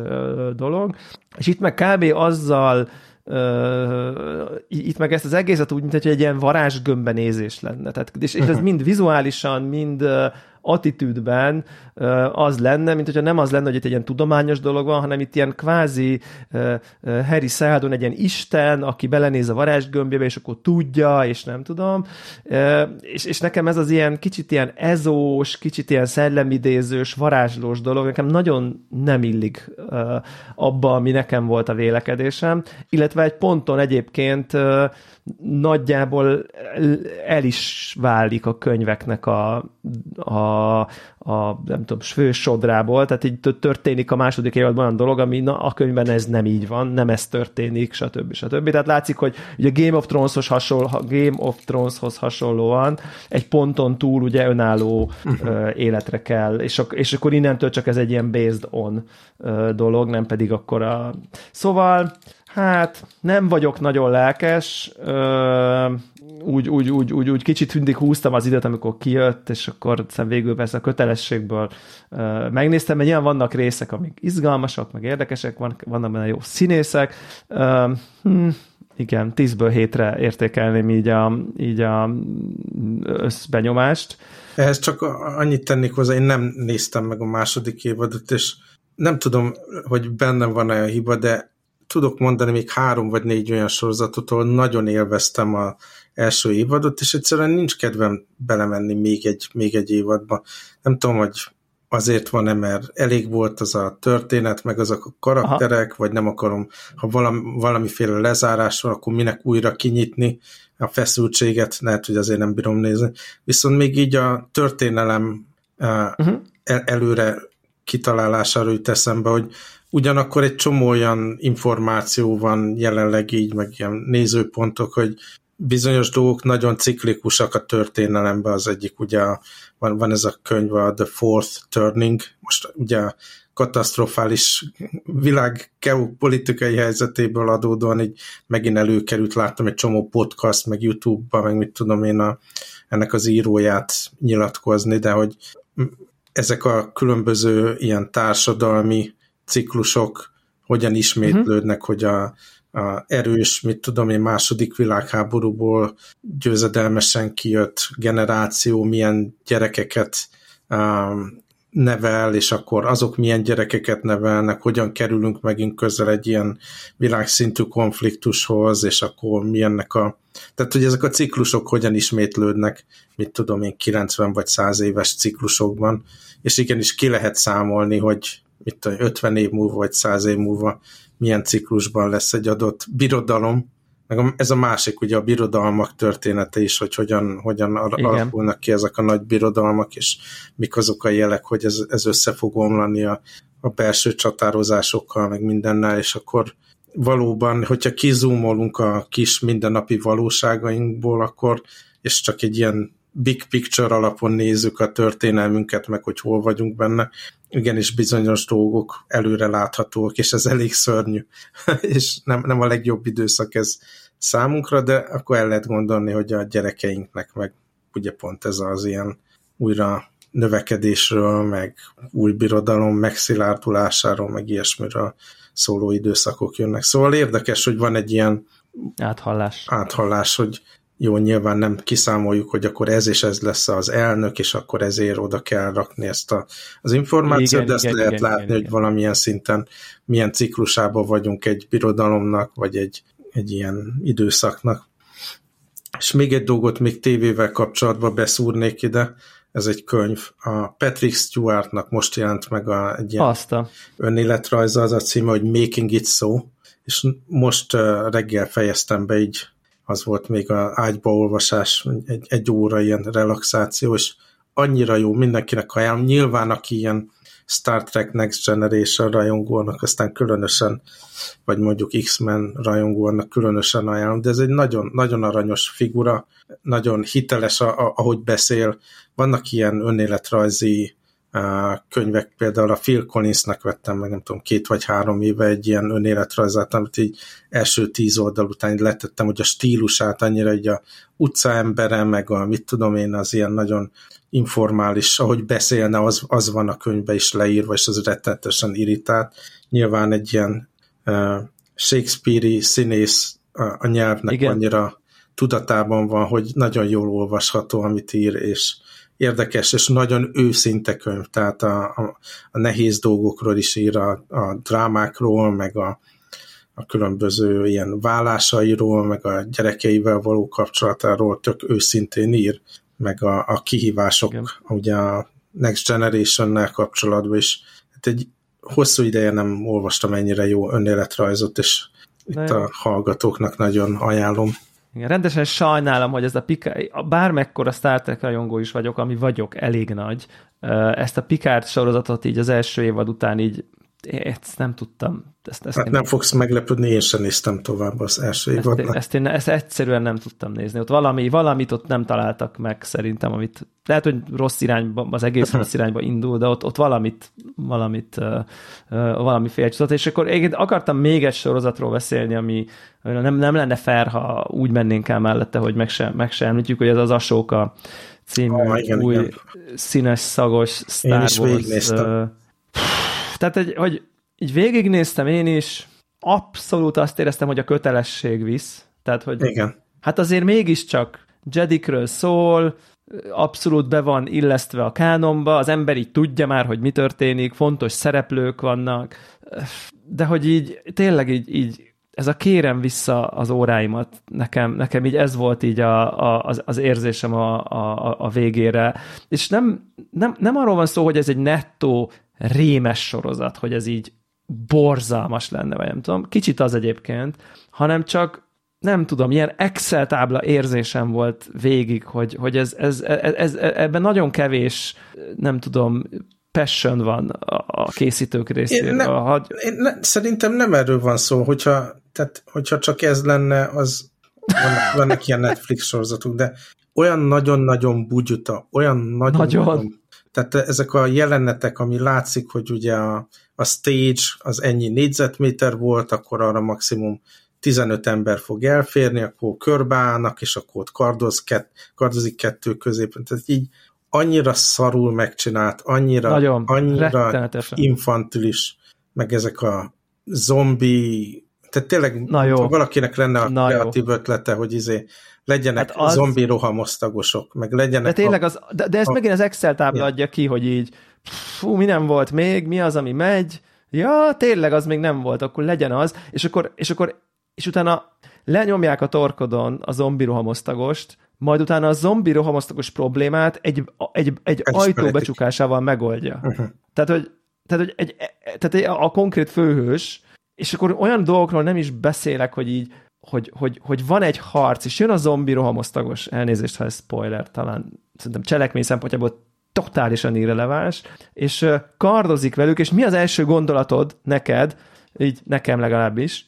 dolog, és itt meg kb. azzal Uh, itt meg ezt az egészet úgy, mint hogy egy ilyen varázsgömbben nézés lenne. Tehát, és, és ez mind vizuálisan, mind uh, attitűdben az lenne, mint hogyha nem az lenne, hogy itt egy ilyen tudományos dolog van, hanem itt ilyen kvázi Harry Seldon egy ilyen isten, aki belenéz a varázsgömbjébe, és akkor tudja, és nem tudom. És, és nekem ez az ilyen kicsit ilyen ezós, kicsit ilyen szellemidézős, varázslós dolog, nekem nagyon nem illik abba, ami nekem volt a vélekedésem, illetve egy ponton egyébként nagyjából el is válik a könyveknek a, a, a nem tudom, fősodrából, tehát így történik a második évadban olyan dolog, ami na, a könyvben ez nem így van, nem ez történik, stb. stb. Tehát látszik, hogy ugye Game of Throneshoz hasonló, Game of Throneshoz hasonlóan egy ponton túl ugye önálló uh-huh. életre kell, és, ak- és akkor innentől csak ez egy ilyen based on dolog, nem pedig akkor a... Szóval Hát nem vagyok nagyon lelkes, úgy, úgy, úgy, úgy, úgy kicsit mindig húztam az időt, amikor kijött, és akkor aztán végül persze a kötelességből megnéztem, mert nyilván vannak részek, amik izgalmasak, meg érdekesek, van, vannak benne jó színészek. Hm, igen, 10-ből 7-re értékelném így a, így a összbenyomást. Ehhez csak annyit tennék hozzá, én nem néztem meg a második évadot, és nem tudom, hogy benne van-e a hiba, de tudok mondani még három vagy négy olyan sorozatot, ahol nagyon élveztem a első évadot, és egyszerűen nincs kedvem belemenni még egy, még egy évadba. Nem tudom, hogy azért van-e, mert elég volt az a történet, meg azok a karakterek, Aha. vagy nem akarom, ha valami, valamiféle lezárás van, akkor minek újra kinyitni a feszültséget, lehet, hogy azért nem bírom nézni. Viszont még így a történelem uh-huh. el, előre kitalálására jut eszembe, hogy Ugyanakkor egy csomó olyan információ van jelenleg így, meg ilyen nézőpontok, hogy bizonyos dolgok nagyon ciklikusak a történelemben, az egyik ugye van, van ez a könyv, a The Fourth Turning, most ugye katasztrofális világ geopolitikai helyzetéből adódóan így megint előkerült, láttam egy csomó podcast, meg YouTube-ban, meg mit tudom én a, ennek az íróját nyilatkozni, de hogy ezek a különböző ilyen társadalmi ciklusok hogyan ismétlődnek, uh-huh. hogy a, a erős, mit tudom én, második világháborúból győzedelmesen kijött generáció milyen gyerekeket um, nevel, és akkor azok milyen gyerekeket nevelnek, hogyan kerülünk megint közel egy ilyen világszintű konfliktushoz, és akkor milyennek a... Tehát, hogy ezek a ciklusok hogyan ismétlődnek, mit tudom én, 90 vagy 100 éves ciklusokban, és igenis ki lehet számolni, hogy mit tudom, 50 év múlva vagy 100 év múlva milyen ciklusban lesz egy adott birodalom, meg ez a másik, ugye a birodalmak története is, hogy hogyan, hogyan alakulnak ki ezek a nagy birodalmak, és mik azok a jelek, hogy ez, ez össze fog omlani a, a belső csatározásokkal, meg mindennel, és akkor valóban, hogyha kizúmolunk a kis mindennapi valóságainkból, akkor, és csak egy ilyen big picture alapon nézzük a történelmünket, meg hogy hol vagyunk benne, igenis bizonyos dolgok előre láthatók, és ez elég szörnyű, és nem, nem a legjobb időszak ez számunkra, de akkor el lehet gondolni, hogy a gyerekeinknek meg ugye pont ez az ilyen újra növekedésről, meg új birodalom megszilárdulásáról, meg ilyesmiről szóló időszakok jönnek. Szóval érdekes, hogy van egy ilyen áthallás, áthallás hogy jó, nyilván nem kiszámoljuk, hogy akkor ez és ez lesz az elnök, és akkor ezért oda kell rakni ezt a, az információt, igen, de ezt igen, lehet igen, látni, igen, hogy igen. valamilyen szinten milyen ciklusában vagyunk egy birodalomnak, vagy egy, egy ilyen időszaknak. És még egy dolgot még tévével kapcsolatban beszúrnék ide, ez egy könyv. A Patrick Stewartnak most jelent meg a, egy ilyen Azta. önéletrajza, az a címe, hogy Making It So, és most reggel fejeztem be így az volt még a ágyba olvasás, egy, egy óra ilyen relaxáció, és annyira jó, mindenkinek ajánlom. Nyilván, aki ilyen Star Trek Next Generation rajongónak, aztán különösen, vagy mondjuk X-Men rajongónak különösen ajánlom, de ez egy nagyon, nagyon aranyos figura, nagyon hiteles, ahogy beszél. Vannak ilyen önéletrajzi könyvek, például a Phil Collinsnak vettem meg, nem tudom, két vagy három éve egy ilyen önéletrajzát, amit így első tíz oldal után letettem, hogy a stílusát annyira így a utcaembere, meg a mit tudom én, az ilyen nagyon informális, ahogy beszélne, az, az van a könyvbe is leírva, és az rettenetesen irritált. Nyilván egy ilyen uh, Shakespeare-i színész a, a nyelvnek Igen. annyira tudatában van, hogy nagyon jól olvasható, amit ír, és érdekes és nagyon őszinte könyv, tehát a, a, a nehéz dolgokról is ír, a, a drámákról, meg a, a különböző ilyen vállásairól, meg a gyerekeivel való kapcsolatáról tök őszintén ír, meg a, a kihívások, Igen. ugye a Next Generation-nel kapcsolatban is. Hát egy hosszú ideje nem olvastam ennyire jó önéletrajzot, és itt a hallgatóknak nagyon ajánlom. Igen, rendesen sajnálom, hogy ez a Picard, bármekkora Star Trek rajongó is vagyok, ami vagyok, elég nagy, ezt a Picard sorozatot így az első évad után így ezt nem tudtam. Ezt, ezt hát én nem fogsz meglepődni, én sem néztem tovább az első évadnak. Ezt, ezt, én, ezt egyszerűen nem tudtam nézni. Ott valami, valamit ott nem találtak meg szerintem, amit lehet, hogy rossz irányba, az egész rossz irányba indul, de ott, ott valamit, valamit, uh, uh, valami félcsudat. És akkor én akartam még egy sorozatról beszélni, ami nem, nem lenne fair, ha úgy mennénk el mellette, hogy meg sem, meg sem említjük, hogy ez az Asóka című oh, igen, új igen. színes, szagos Star Wars tehát, egy, hogy így végignéztem én is, abszolút azt éreztem, hogy a kötelesség visz. Tehát, hogy Igen. hát azért mégiscsak Jedikről szól, abszolút be van illesztve a kánomba, az ember így tudja már, hogy mi történik, fontos szereplők vannak, de hogy így tényleg így, így ez a kérem vissza az óráimat, nekem, nekem így ez volt így a, a, az, az érzésem a, a, a végére. És nem, nem, nem arról van szó, hogy ez egy nettó rémes sorozat, hogy ez így borzalmas lenne, vagy nem tudom. Kicsit az egyébként, hanem csak nem tudom, ilyen Excel tábla érzésem volt végig, hogy, hogy ez, ez, ez, ez, ebben nagyon kevés, nem tudom, passion van a készítők részéről. Én nem, Hagy... én ne, szerintem nem erről van szó, hogyha, tehát, hogyha csak ez lenne, az vannak, vannak ilyen Netflix sorozatok, de olyan nagyon-nagyon bugyuta, olyan nagyon-nagyon nagyon. Tehát ezek a jelenetek, ami látszik, hogy ugye a, a stage az ennyi négyzetméter volt, akkor arra maximum 15 ember fog elférni, akkor körbeállnak, és akkor ott kardoz kett, kardozik kettő középen. Tehát így annyira szarul megcsinált, annyira, Nagyon, annyira infantilis, meg ezek a zombi, tehát tényleg Na jó. valakinek lenne a Na kreatív jó. ötlete, hogy izé legyenek hát az... zombi rohamosztagosok, meg legyenek... De tényleg az, de, de ezt a... megint az Excel tábla adja ki, hogy így fú, mi nem volt még, mi az, ami megy, ja, tényleg az még nem volt, akkor legyen az, és akkor, és akkor, és utána lenyomják a torkodon a zombi rohamosztagost, majd utána a zombi rohamosztagos problémát egy, egy, egy ajtó becsukásával megoldja. Uh-huh. Tehát, hogy, tehát, hogy egy, tehát egy, a konkrét főhős, és akkor olyan dolgokról nem is beszélek, hogy így, hogy, hogy, hogy van egy harc, és jön a zombi rohamosztagos, elnézést, ha ez spoiler, talán szerintem cselekmény szempontjából totálisan irreleváns, és kardozik velük, és mi az első gondolatod neked, így nekem legalábbis,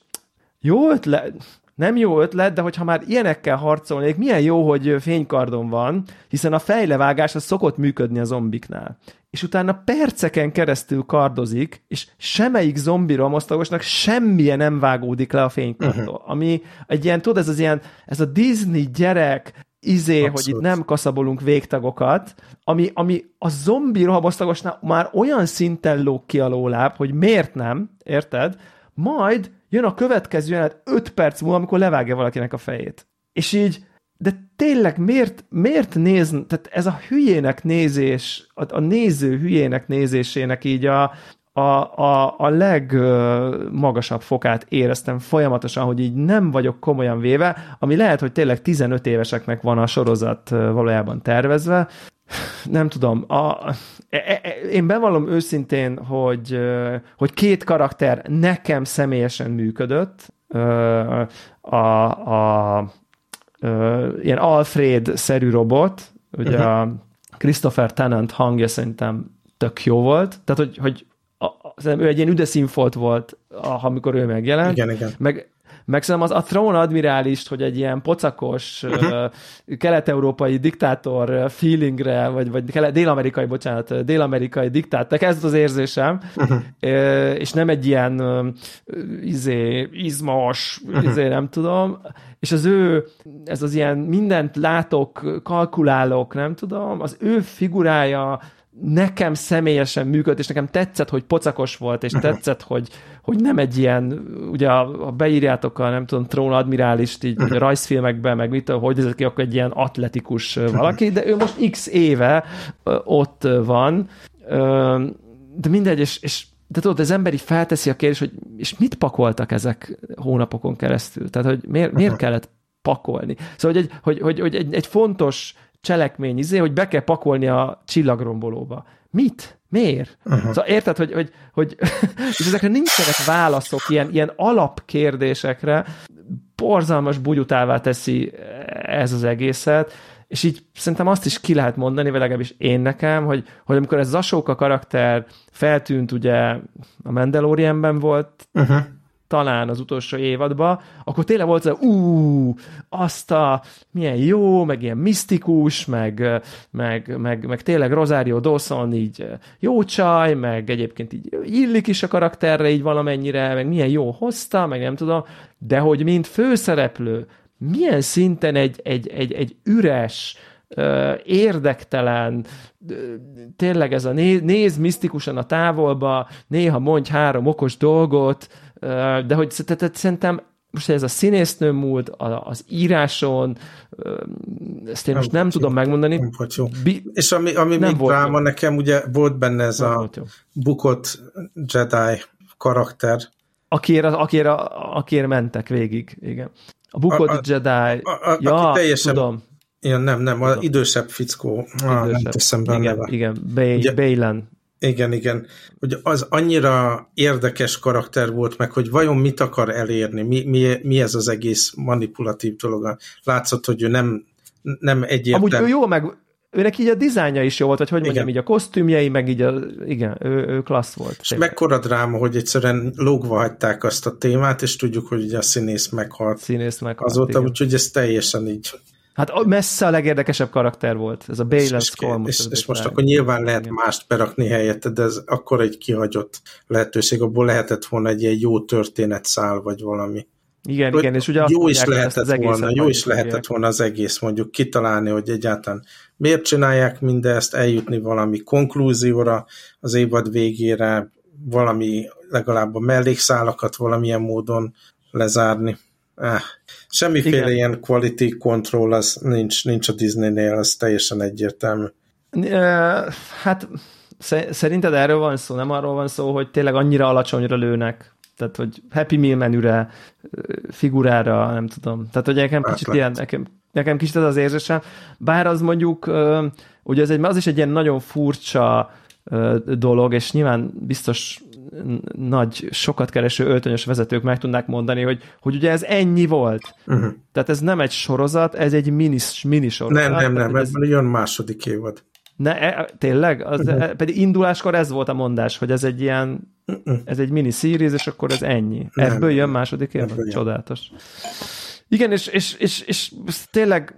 jó ötlet, nem jó ötlet, de hogyha már ilyenekkel harcolnék, milyen jó, hogy fénykardon van, hiszen a fejlevágás az szokott működni a zombiknál. És utána perceken keresztül kardozik, és semmelyik zombi romosztagosnak semmilyen nem vágódik le a fénykardon. Uh-huh. Ami egy ilyen, tudod, ez az ilyen, ez a Disney gyerek, izé, Abszolút. hogy itt nem kaszabolunk végtagokat, ami, ami a zombi rohamosztagosnál már olyan szinten lóg ki a lóláb, hogy miért nem, érted? Majd jön a következő jelenet 5 perc múlva, amikor levágja valakinek a fejét. És így, de tényleg miért, miért néz, tehát ez a hülyének nézés, a, a néző hülyének nézésének így a, a, a, a legmagasabb fokát éreztem folyamatosan, hogy így nem vagyok komolyan véve, ami lehet, hogy tényleg 15 éveseknek van a sorozat valójában tervezve, nem tudom, a, én bevallom őszintén, hogy, hogy két karakter nekem személyesen működött. A, a, a ilyen Alfred-szerű robot, ugye uh-huh. a Christopher Tennant hangja szerintem tök jó volt, tehát hogy, hogy a, a, ő egy ilyen üdeszínfolt volt, amikor ő megjelent. Igen, igen. Meg meg szerintem az a Throne admirálist, hogy egy ilyen pocakos uh-huh. kelet-európai diktátor feelingre, vagy, vagy dél-amerikai, bocsánat, dél-amerikai diktátor, ez az érzésem, uh-huh. és nem egy ilyen izé, izmos, uh-huh. izé, nem tudom, és az ő, ez az ilyen mindent látok, kalkulálok, nem tudom, az ő figurája nekem személyesen működött, és nekem tetszett, hogy pocakos volt, és tetszett, hogy, hogy nem egy ilyen, ugye ha beírjátok a, nem tudom, trón admirálist így a rajzfilmekben, meg mit, hogy ez ki, akkor egy ilyen atletikus valaki, de ő most x éve ott van, de mindegy, és, és de tudod, az ember így felteszi a kérdést, hogy és mit pakoltak ezek hónapokon keresztül? Tehát, hogy miért, miért kellett pakolni? Szóval, hogy egy, hogy, hogy, hogy egy, egy fontos cselekmény izé, hogy be kell pakolni a csillagrombolóba. Mit? Miért? Uh-huh. Szóval érted, hogy, hogy, hogy és ezekre nincsenek válaszok, ilyen, ilyen alapkérdésekre, borzalmas bugyutává teszi ez az egészet, és így szerintem azt is ki lehet mondani, vagy legalábbis én nekem, hogy, hogy amikor ez Zasóka karakter feltűnt, ugye a Mandalorianben volt, uh-huh talán az utolsó évadban, akkor tényleg volt az, ú, azt a, milyen jó, meg ilyen misztikus, meg, meg, meg, meg tényleg Rosario Dawson így jó csaj, meg egyébként így illik is a karakterre így valamennyire, meg milyen jó hozta, meg nem tudom, de hogy mint főszereplő, milyen szinten egy, egy, egy, egy üres, érdektelen, tényleg ez a néz, néz misztikusan a távolba, néha mondj három okos dolgot, de hogy tehát szerintem most ez a színésznő múlt, az íráson, ezt én most nem, nem tudom megmondani. Nem volt jó. Bi- És ami, ami nem még dráma nekem, ugye volt benne ez nem a bukott Jedi karakter. Akiért, akiért, akiért mentek végig, igen. A bukott a, a, Jedi, a, a, ja, teljesen, tudom. Igen, nem, nem, az idősebb fickó. Idősebb. Ah, nem teszem be igen, igen, Bay, Baylan. Igen, igen. Hogy az annyira érdekes karakter volt meg, hogy vajon mit akar elérni, mi, mi, mi ez az egész manipulatív dolog. Látszott, hogy ő nem, nem egyértelmű. Amúgy ő jó, meg őnek így a dizájnja is jó volt, vagy hogy mondjam, így a kosztümjei, meg így a, igen, ő, ő klassz volt. És tényleg. mekkora dráma, hogy egyszerűen lógva hagyták azt a témát, és tudjuk, hogy ugye a színész meghalt. Színész meghalt, Azóta, úgyhogy ez teljesen így Hát messze a legérdekesebb karakter volt, ez a Balen Skull. És, és, és most akkor nyilván lehet igen. mást berakni helyette, de ez akkor egy kihagyott lehetőség, abból lehetett volna egy ilyen jó történetszál, vagy valami. Igen, hogy igen, és ugye jó is lehetett az volna, jó is lehetett volna az egész, mondjuk kitalálni, hogy egyáltalán miért csinálják mindezt, eljutni valami konklúzióra az évad végére, valami legalább a mellékszálakat valamilyen módon lezárni. Ah, semmiféle Igen. ilyen quality control az nincs, nincs a Disney-nél, az teljesen egyértelmű. Hát Szerinted erről van szó? Nem arról van szó, hogy tényleg annyira alacsonyra lőnek? Tehát, hogy Happy Meal menüre, figurára, nem tudom. Tehát, hogy nekem kicsit hát, ilyen, nekem, nekem kicsit ez az érzésem. Bár az mondjuk, ugye az, egy, az is egy ilyen nagyon furcsa dolog, és nyilván biztos nagy, sokat kereső öltönyös vezetők meg tudnák mondani, hogy, hogy ugye ez ennyi volt. Uh-huh. Tehát ez nem egy sorozat, ez egy mini, mini sorozat. Nem, nem, nem, ez jön második évad. Ne, e, tényleg? Az, uh-huh. Pedig induláskor ez volt a mondás, hogy ez egy ilyen, uh-uh. ez egy mini series, és akkor ez ennyi. Nem, Ebből jön második évad? Csodálatos. Igen, és, és, és, és, tényleg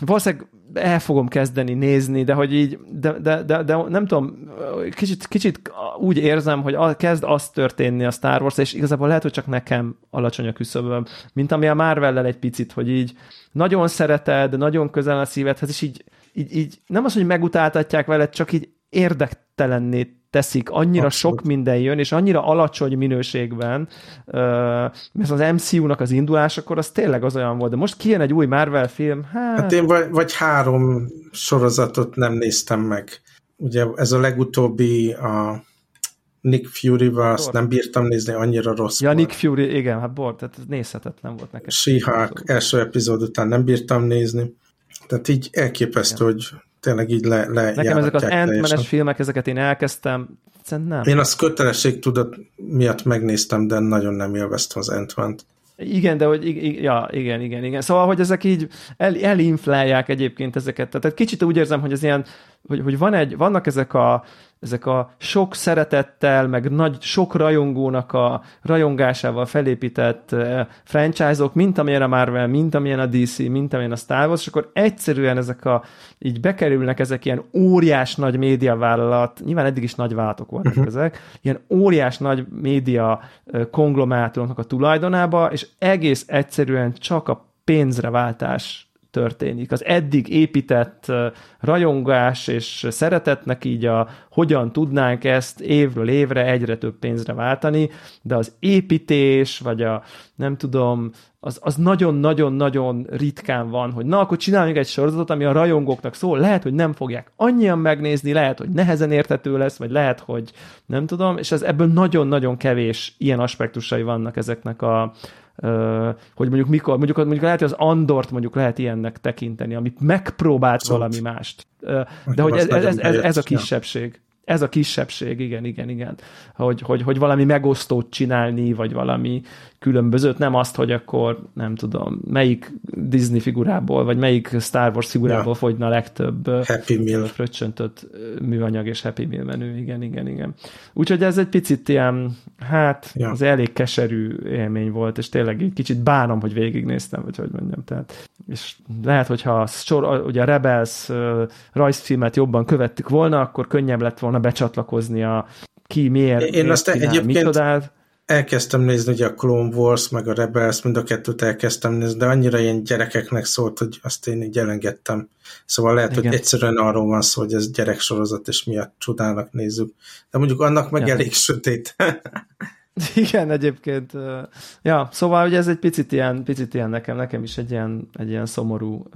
valószínűleg el fogom kezdeni nézni, de hogy így, de, de, de, de nem tudom, kicsit, kicsit úgy érzem, hogy kezd az történni a Star Wars, és igazából lehet, hogy csak nekem alacsony a küszöböm, mint ami a marvel egy picit, hogy így nagyon szereted, nagyon közel a szívedhez, és így, így, így nem az, hogy megutáltatják veled, csak így érdektelenné teszik, annyira Abszolút. sok minden jön, és annyira alacsony minőségben, mert az MCU-nak az indulás, akkor az tényleg az olyan volt. De most kijön egy új Marvel film, hát... hát én vagy, vagy három sorozatot nem néztem meg. Ugye ez a legutóbbi a Nick Fury-val, azt nem bírtam nézni, annyira rossz Ja, volt. Nick Fury, igen, hát bort, tehát nézhetetlen volt nekem. she első epizód után nem bírtam nézni. Tehát így elképesztő, igen. hogy tényleg így le, le Nekem ezek az ant filmek, ezeket én elkezdtem, nem. Én azt kötelesség tudat miatt megnéztem, de nagyon nem élveztem az ant igen, de hogy ja, igen, igen, igen. Szóval, hogy ezek így el, elinflálják egyébként ezeket. Tehát kicsit úgy érzem, hogy ez ilyen, hogy, hogy van egy, vannak ezek a, ezek a sok szeretettel, meg nagy, sok rajongónak a rajongásával felépített uh, franchise-ok, mint amilyen a Marvel, mint amilyen a DC, mint amilyen a Star Wars, és akkor egyszerűen ezek a, így bekerülnek ezek ilyen óriás nagy médiavállalat, nyilván eddig is nagy vállalatok voltak uh-huh. ezek, ilyen óriás nagy média uh, konglomátumoknak a tulajdonába, és egész egyszerűen csak a pénzre váltás történik. Az eddig épített rajongás és szeretetnek így a hogyan tudnánk ezt évről évre egyre több pénzre váltani, de az építés, vagy a nem tudom, az, nagyon-nagyon-nagyon ritkán van, hogy na, akkor csináljunk egy sorozatot, ami a rajongóknak szól, lehet, hogy nem fogják annyian megnézni, lehet, hogy nehezen értető lesz, vagy lehet, hogy nem tudom, és ez ebből nagyon-nagyon kevés ilyen aspektusai vannak ezeknek a, hogy mondjuk mikor, mondjuk, mondjuk lehet, hogy az Andort mondjuk lehet ilyennek tekinteni, ami megpróbált Szóval. valami mást. De hogy ez, ez, ez, ez a kisebbség. Ez a kisebbség, igen, igen, igen. Hogy, hogy, hogy valami megosztót csinálni, vagy valami különbözőt, nem azt, hogy akkor nem tudom, melyik Disney figurából, vagy melyik Star Wars figurából ja. fogyna a legtöbb Happy Meal. fröccsöntött műanyag és Happy Meal menü, igen, igen, igen. Úgyhogy ez egy picit ilyen, hát ja. az elég keserű élmény volt, és tényleg egy kicsit bánom, hogy végignéztem, vagy hogy mondjam, tehát és lehet, hogyha a, sor, ugye a Rebels rajzfilmet jobban követtük volna, akkor könnyebb lett volna becsatlakozni a ki miért, Én miért azt egyébként mit elkezdtem nézni ugye a Clone Wars, meg a Rebels, mind a kettőt elkezdtem nézni, de annyira ilyen gyerekeknek szólt, hogy azt én így elengedtem. Szóval lehet, Igen. hogy egyszerűen arról van szó, hogy ez gyereksorozat, és miatt csodának nézzük. De mondjuk annak meg ja. elég sötét. Igen, egyébként. Ja, szóval ugye ez egy picit ilyen, picit ilyen nekem, nekem is egy ilyen, egy ilyen szomorú,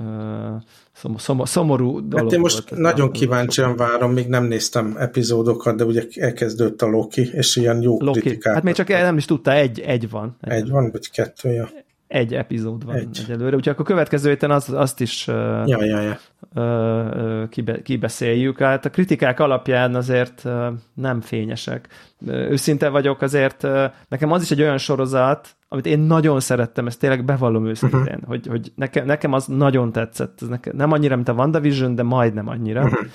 szomorú, szomorú, szomorú dolog. Hát én most volt, nagyon kíváncsian várom, még nem néztem epizódokat, de ugye elkezdődött a Loki, és ilyen jó Loki. kritikák. Hát még csak nem is tudta, egy, egy van. Egy, egy van, vagy kettő, ja egy epizód van egy. egyelőre, úgyhogy akkor a következő héten az, azt is ja, ja, ja. Uh, kibe, kibeszéljük. Hát a kritikák alapján azért uh, nem fényesek. Uh, őszinte vagyok, azért nekem az is egy olyan sorozat, amit én nagyon szerettem, ezt tényleg bevallom őszintén, uh-huh. hogy, hogy nekem, nekem az nagyon tetszett. Ez nekem, nem annyira, mint a WandaVision, de majdnem annyira. Uh-huh.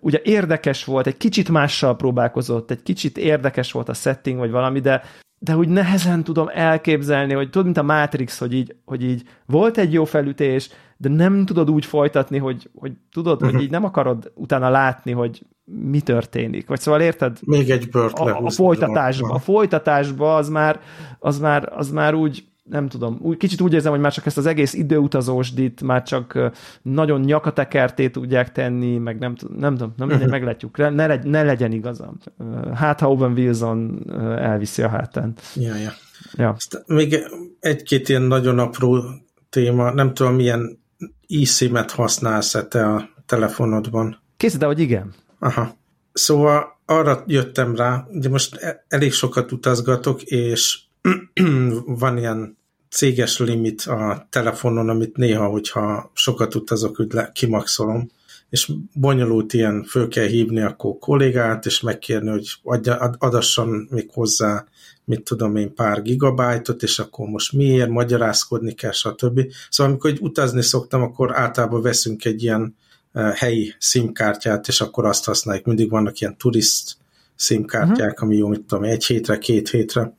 Ugye érdekes volt, egy kicsit mással próbálkozott, egy kicsit érdekes volt a setting, vagy valami, de de úgy nehezen tudom elképzelni, hogy tudod, mint a Matrix, hogy így, hogy így volt egy jó felütés, de nem tudod úgy folytatni, hogy, hogy tudod, uh-huh. hogy mhm. így nem akarod utána látni, hogy mi történik. Vagy szóval érted? Még egy bört a, a folytatásba, a folytatásba az már, az már, az már úgy nem tudom, úgy, kicsit úgy érzem, hogy már csak ezt az egész időutazósdit már csak nagyon nyakatekerté tudják tenni, meg nem, nem tudom, nem uh-huh. meglátjuk, ne, legy, ne legyen igazam. Hát, ha Owen Wilson elviszi a hátán. Ja, ja. ja. Még egy-két ilyen nagyon apró téma, nem tudom, milyen -e te a telefonodban. Készíted, hogy igen. Aha. Szóval arra jöttem rá, ugye most e- elég sokat utazgatok, és van ilyen céges limit a telefonon, amit néha, hogyha sokat utazok, kimaxolom, és bonyolult ilyen, föl kell hívni akkor kollégát, és megkérni, hogy adja, adasson még hozzá, mit tudom én, pár gigabájtot, és akkor most miért, magyarázkodni kell, stb. Szóval amikor utazni szoktam, akkor általában veszünk egy ilyen helyi SIM-kártyát, és akkor azt használjuk. Mindig vannak ilyen turist SIM-kártyák, uh-huh. ami jó, mit tudom, egy hétre, két hétre.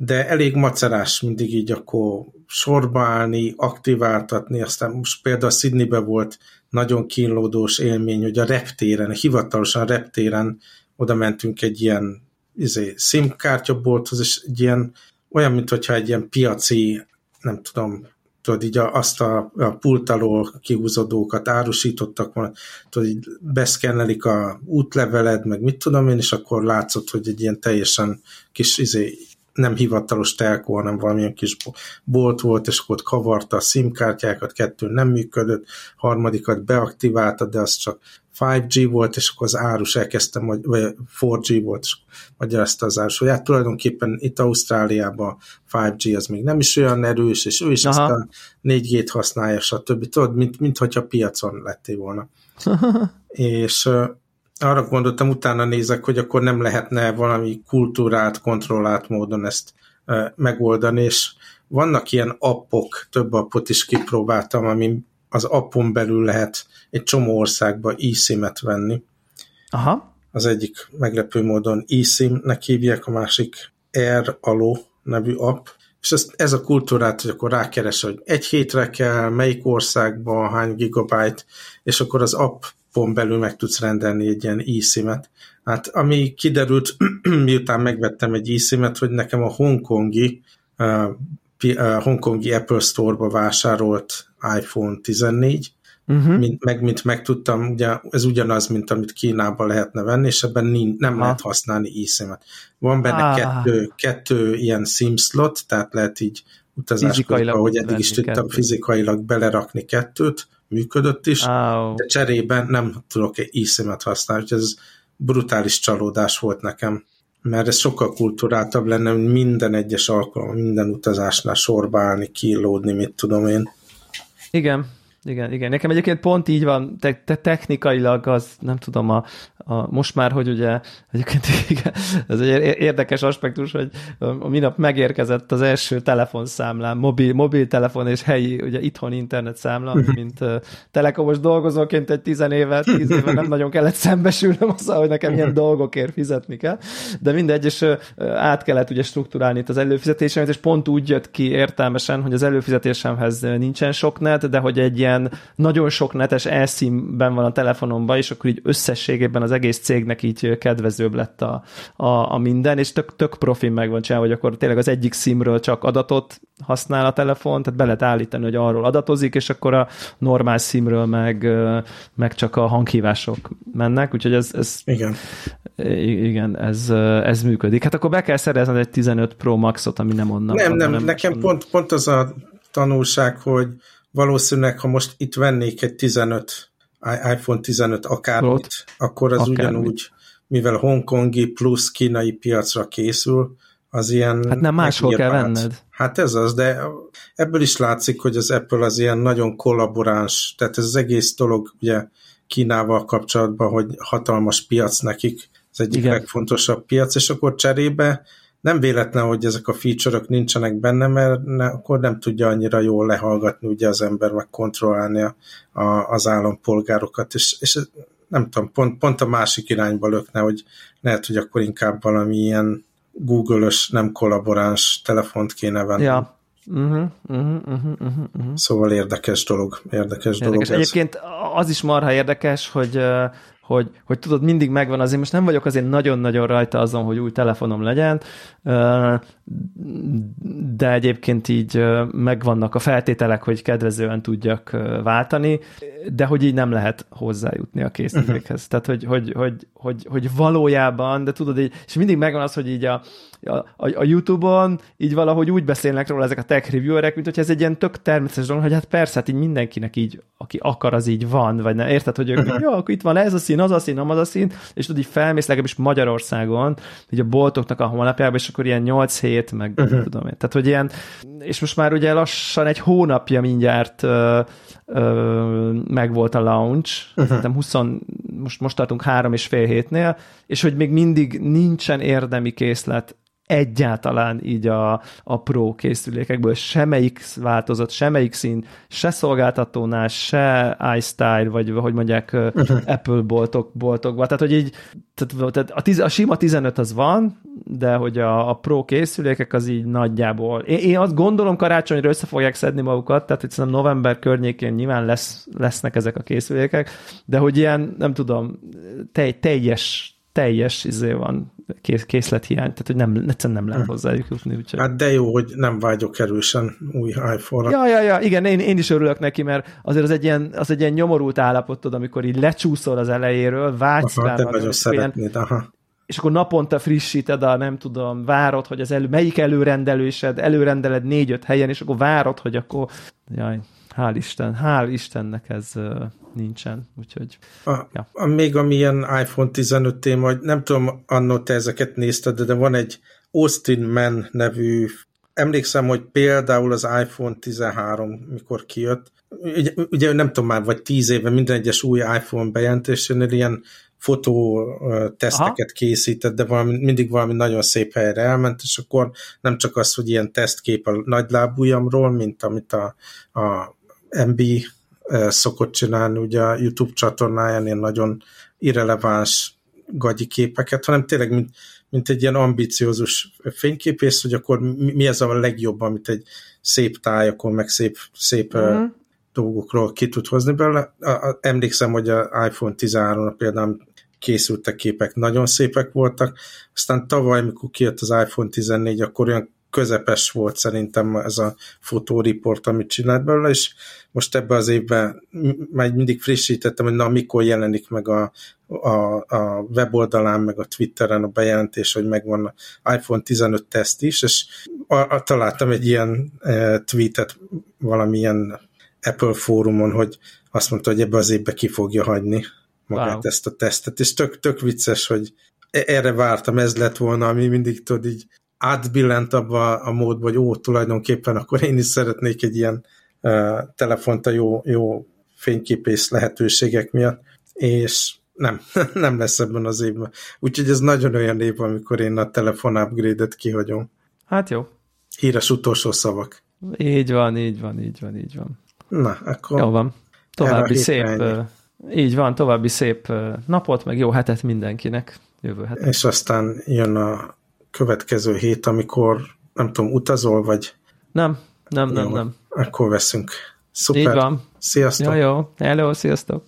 De elég macerás mindig így akkor sorba állni, aktiváltatni, aztán most például Sydneybe volt nagyon kínlódós élmény, hogy a reptéren, hivatalosan a reptéren oda mentünk egy ilyen izé, SIM-kártyabolthoz, és egy ilyen, olyan, mintha egy ilyen piaci, nem tudom, tudod, így azt a, a pult alól kihúzódókat árusítottak tudod, így beszkennelik a útleveled, meg mit tudom én, és akkor látszott, hogy egy ilyen teljesen kis izé, nem hivatalos telkó, hanem valamilyen kis bolt volt, és akkor ott kavarta a SIM-kártyákat, kettő nem működött, harmadikat beaktiválta, de az csak 5G volt, és akkor az árus elkezdtem, vagy 4G volt, és magyarázta az árus, hogy hát tulajdonképpen itt Ausztráliában 5G az még nem is olyan erős, és ő is Aha. ezt a 4G-t használja, stb. Tudod, mint, mint hogyha piacon lettél volna. és arra gondoltam, utána nézek, hogy akkor nem lehetne valami kultúrált, kontrollált módon ezt megoldani, és vannak ilyen appok, több appot is kipróbáltam, ami az appon belül lehet egy csomó országba eSIM-et venni. Aha. Az egyik meglepő módon eSIM-nek hívják, a másik Air Allo nevű app, és ez, ez a kultúrát, hogy akkor rákeres, hogy egy hétre kell, melyik országban, hány gigabyte, és akkor az appon belül meg tudsz rendelni egy ilyen eSIM-et. Hát ami kiderült, miután megvettem egy eSIM-et, hogy nekem a hongkongi uh, hongkongi Apple Store-ba vásárolt iPhone 14, uh-huh. mint, meg mint megtudtam, ugye ez ugyanaz, mint amit Kínában lehetne venni, és ebben nem ha. lehet használni eSIM-et. Van benne ah. kettő, kettő ilyen SIM slot, tehát lehet így utazás közben, ahogy eddig is tudtam kettő. fizikailag belerakni kettőt, működött is, oh. de cserében nem tudok eSIM-et használni, úgyhogy ez brutális csalódás volt nekem mert ez sokkal kulturáltabb lenne, hogy minden egyes alkalom, minden utazásnál sorba állni, kilódni, mit tudom én. Igen, igen, igen. Nekem egyébként pont így van, te, te technikailag az, nem tudom, a, a, most már, hogy ugye, egyébként igen, ez egy érdekes aspektus, hogy a minap megérkezett az első telefonszámlám, mobil, mobiltelefon és helyi, ugye itthoni internet számla, mint uh, telekomos dolgozóként egy tizen éve, tíz éve nem nagyon kellett szembesülnöm azzal, hogy nekem ilyen dolgokért fizetni kell, de mindegy, és uh, át kellett ugye strukturálni itt az előfizetésemet, és pont úgy jött ki értelmesen, hogy az előfizetésemhez nincsen sok net, de hogy egy ilyen nagyon sok netes elszínben van a telefonomban, és akkor így összességében az egész cégnek így kedvezőbb lett a, a, a minden, és tök, tök profin meg van csinálva, hogy akkor tényleg az egyik szimről csak adatot használ a telefon, tehát be lehet állítani, hogy arról adatozik, és akkor a normál szimről meg, meg csak a hanghívások mennek, úgyhogy ez, ez igen. igen, ez, ez működik. Hát akkor be kell szerezni egy 15 Pro Max-ot, ami nem onnan Nem, van, nem, nekem pont, pont az a tanulság, hogy valószínűleg, ha most itt vennék egy 15 iPhone 15 akármit, akkor az akármit. ugyanúgy, mivel hongkongi plusz kínai piacra készül, az ilyen... Hát nem máshol kell venned. Hát ez az, de ebből is látszik, hogy az Apple az ilyen nagyon kollaboráns, tehát ez az egész dolog ugye Kínával kapcsolatban, hogy hatalmas piac nekik, az egyik Igen. legfontosabb piac, és akkor cserébe nem véletlen, hogy ezek a feature-ök nincsenek benne, mert ne, akkor nem tudja annyira jól lehallgatni ugye az ember, meg kontrollálni a, a, az állampolgárokat, és, és nem tudom, pont, pont a másik irányba lökne, hogy lehet, hogy akkor inkább valami ilyen Google-ös, nem kollaboráns telefont kéne venni. Ja. Uh-huh, uh-huh, uh-huh, uh-huh. Szóval érdekes dolog, érdekes, érdekes. dolog. Ez. Egyébként az is marha érdekes, hogy hogy, hogy tudod, mindig megvan, azért most nem vagyok azért nagyon-nagyon rajta azon, hogy új telefonom legyen, de egyébként így megvannak a feltételek, hogy kedvezően tudjak váltani, de hogy így nem lehet hozzájutni a készülékhez. Uh-huh. Tehát, hogy, hogy, hogy, hogy, hogy valójában, de tudod, így, és mindig megvan az, hogy így a, a, a YouTube-on így valahogy úgy beszélnek róla ezek a tech reviewerek, mint hogy ez egy ilyen tök természetes dolog, hogy hát persze, hát így mindenkinek így, aki akar, az így van, vagy nem, érted, hogy ők, uh-huh. jó, akkor itt van ez a szín, az a szín, az a szín, és tudod, így felmész legalábbis Magyarországon, így a boltoknak a honlapjába, és akkor ilyen 8 hét, meg uh-huh. tudom én. Tehát, hogy ilyen, és most már ugye lassan egy hónapja mindjárt ö, ö, meg volt a launch, uh-huh. 20, most, most tartunk három és fél hétnél, és hogy még mindig nincsen érdemi készlet egyáltalán így a, a pro készülékekből semmelyik változat, semmelyik szín, se szolgáltatónál, se iStyle, vagy hogy mondják uh-huh. Apple boltok, boltokban. Tehát, hogy így tehát, tehát a, tiz, a sima 15 az van, de hogy a, a pro készülékek az így nagyjából. Én, én azt gondolom karácsonyra össze fogják szedni magukat, tehát hogy szerintem november környékén nyilván lesz, lesznek ezek a készülékek, de hogy ilyen, nem tudom, tej, teljes teljes izé van kész, készlethiány, tehát hogy nem, egyszerűen nem lehet hm. hozzájuk jutni. Úgyhogy... Hát de jó, hogy nem vágyok erősen új iPhone-ra. Ja, ja, ja, igen, én, én is örülök neki, mert azért az egy ilyen, az egy ilyen nyomorult állapotod, amikor így lecsúszol az elejéről, vágysz aha, rá te nagyon szeretnéd, aha és akkor naponta frissíted a, nem tudom, várod, hogy az elő, melyik előrendelésed, előrendeled négy-öt helyen, és akkor várod, hogy akkor, jaj, hál' Isten, hál' Istennek ez nincsen, úgyhogy... A, ja. a, még amilyen iPhone 15 téma, nem tudom, annó te ezeket nézted, de van egy Austin Man nevű, emlékszem, hogy például az iPhone 13, mikor kijött, ugye, ugye nem tudom már, vagy tíz éve minden egyes új iPhone bejelentésénél ilyen fotó teszteket Aha. készített, de valami, mindig valami nagyon szép helyre elment, és akkor nem csak az, hogy ilyen tesztkép a nagylábújamról, mint amit a, a MB szokott csinálni ugye a YouTube csatornáján ilyen nagyon irreleváns gagyi képeket, hanem tényleg mint, mint egy ilyen ambiciózus fényképész, hogy akkor mi az a legjobb, amit egy szép tájakon, meg szép, szép uh-huh. dolgokról ki tud hozni belőle. Emlékszem, hogy a iPhone 13 például készültek képek, nagyon szépek voltak, aztán tavaly, amikor kijött az iPhone 14, akkor olyan közepes volt szerintem ez a fotóriport, amit csinált belőle, és most ebbe az évben már mindig frissítettem, hogy na, mikor jelenik meg a, a, a weboldalán, meg a Twitteren a bejelentés, hogy megvan iPhone 15 teszt is, és a, a, találtam egy ilyen e, tweetet valamilyen Apple fórumon, hogy azt mondta, hogy ebbe az évbe ki fogja hagyni magát wow. ezt a tesztet, és tök, tök vicces, hogy e, erre vártam, ez lett volna, ami mindig tudod így átbillent abba a módba, hogy ó, tulajdonképpen akkor én is szeretnék egy ilyen uh, telefont a jó, jó fényképész lehetőségek miatt, és nem, nem lesz ebben az évben. Úgyhogy ez nagyon olyan év, amikor én a telefon upgrade-et kihagyom. Hát jó. Híres utolsó szavak. Így van, így van, így van, így van. Na, akkor... Jó van. További szép, ennyi. így van, további szép napot, meg jó hetet mindenkinek jövő hetet. És aztán jön a következő hét, amikor nem tudom, utazol, vagy... Nem, nem, nem, jó, nem. Akkor veszünk. Szuper. Így van. Sziasztok. Jó, jó. Hello, sziasztok.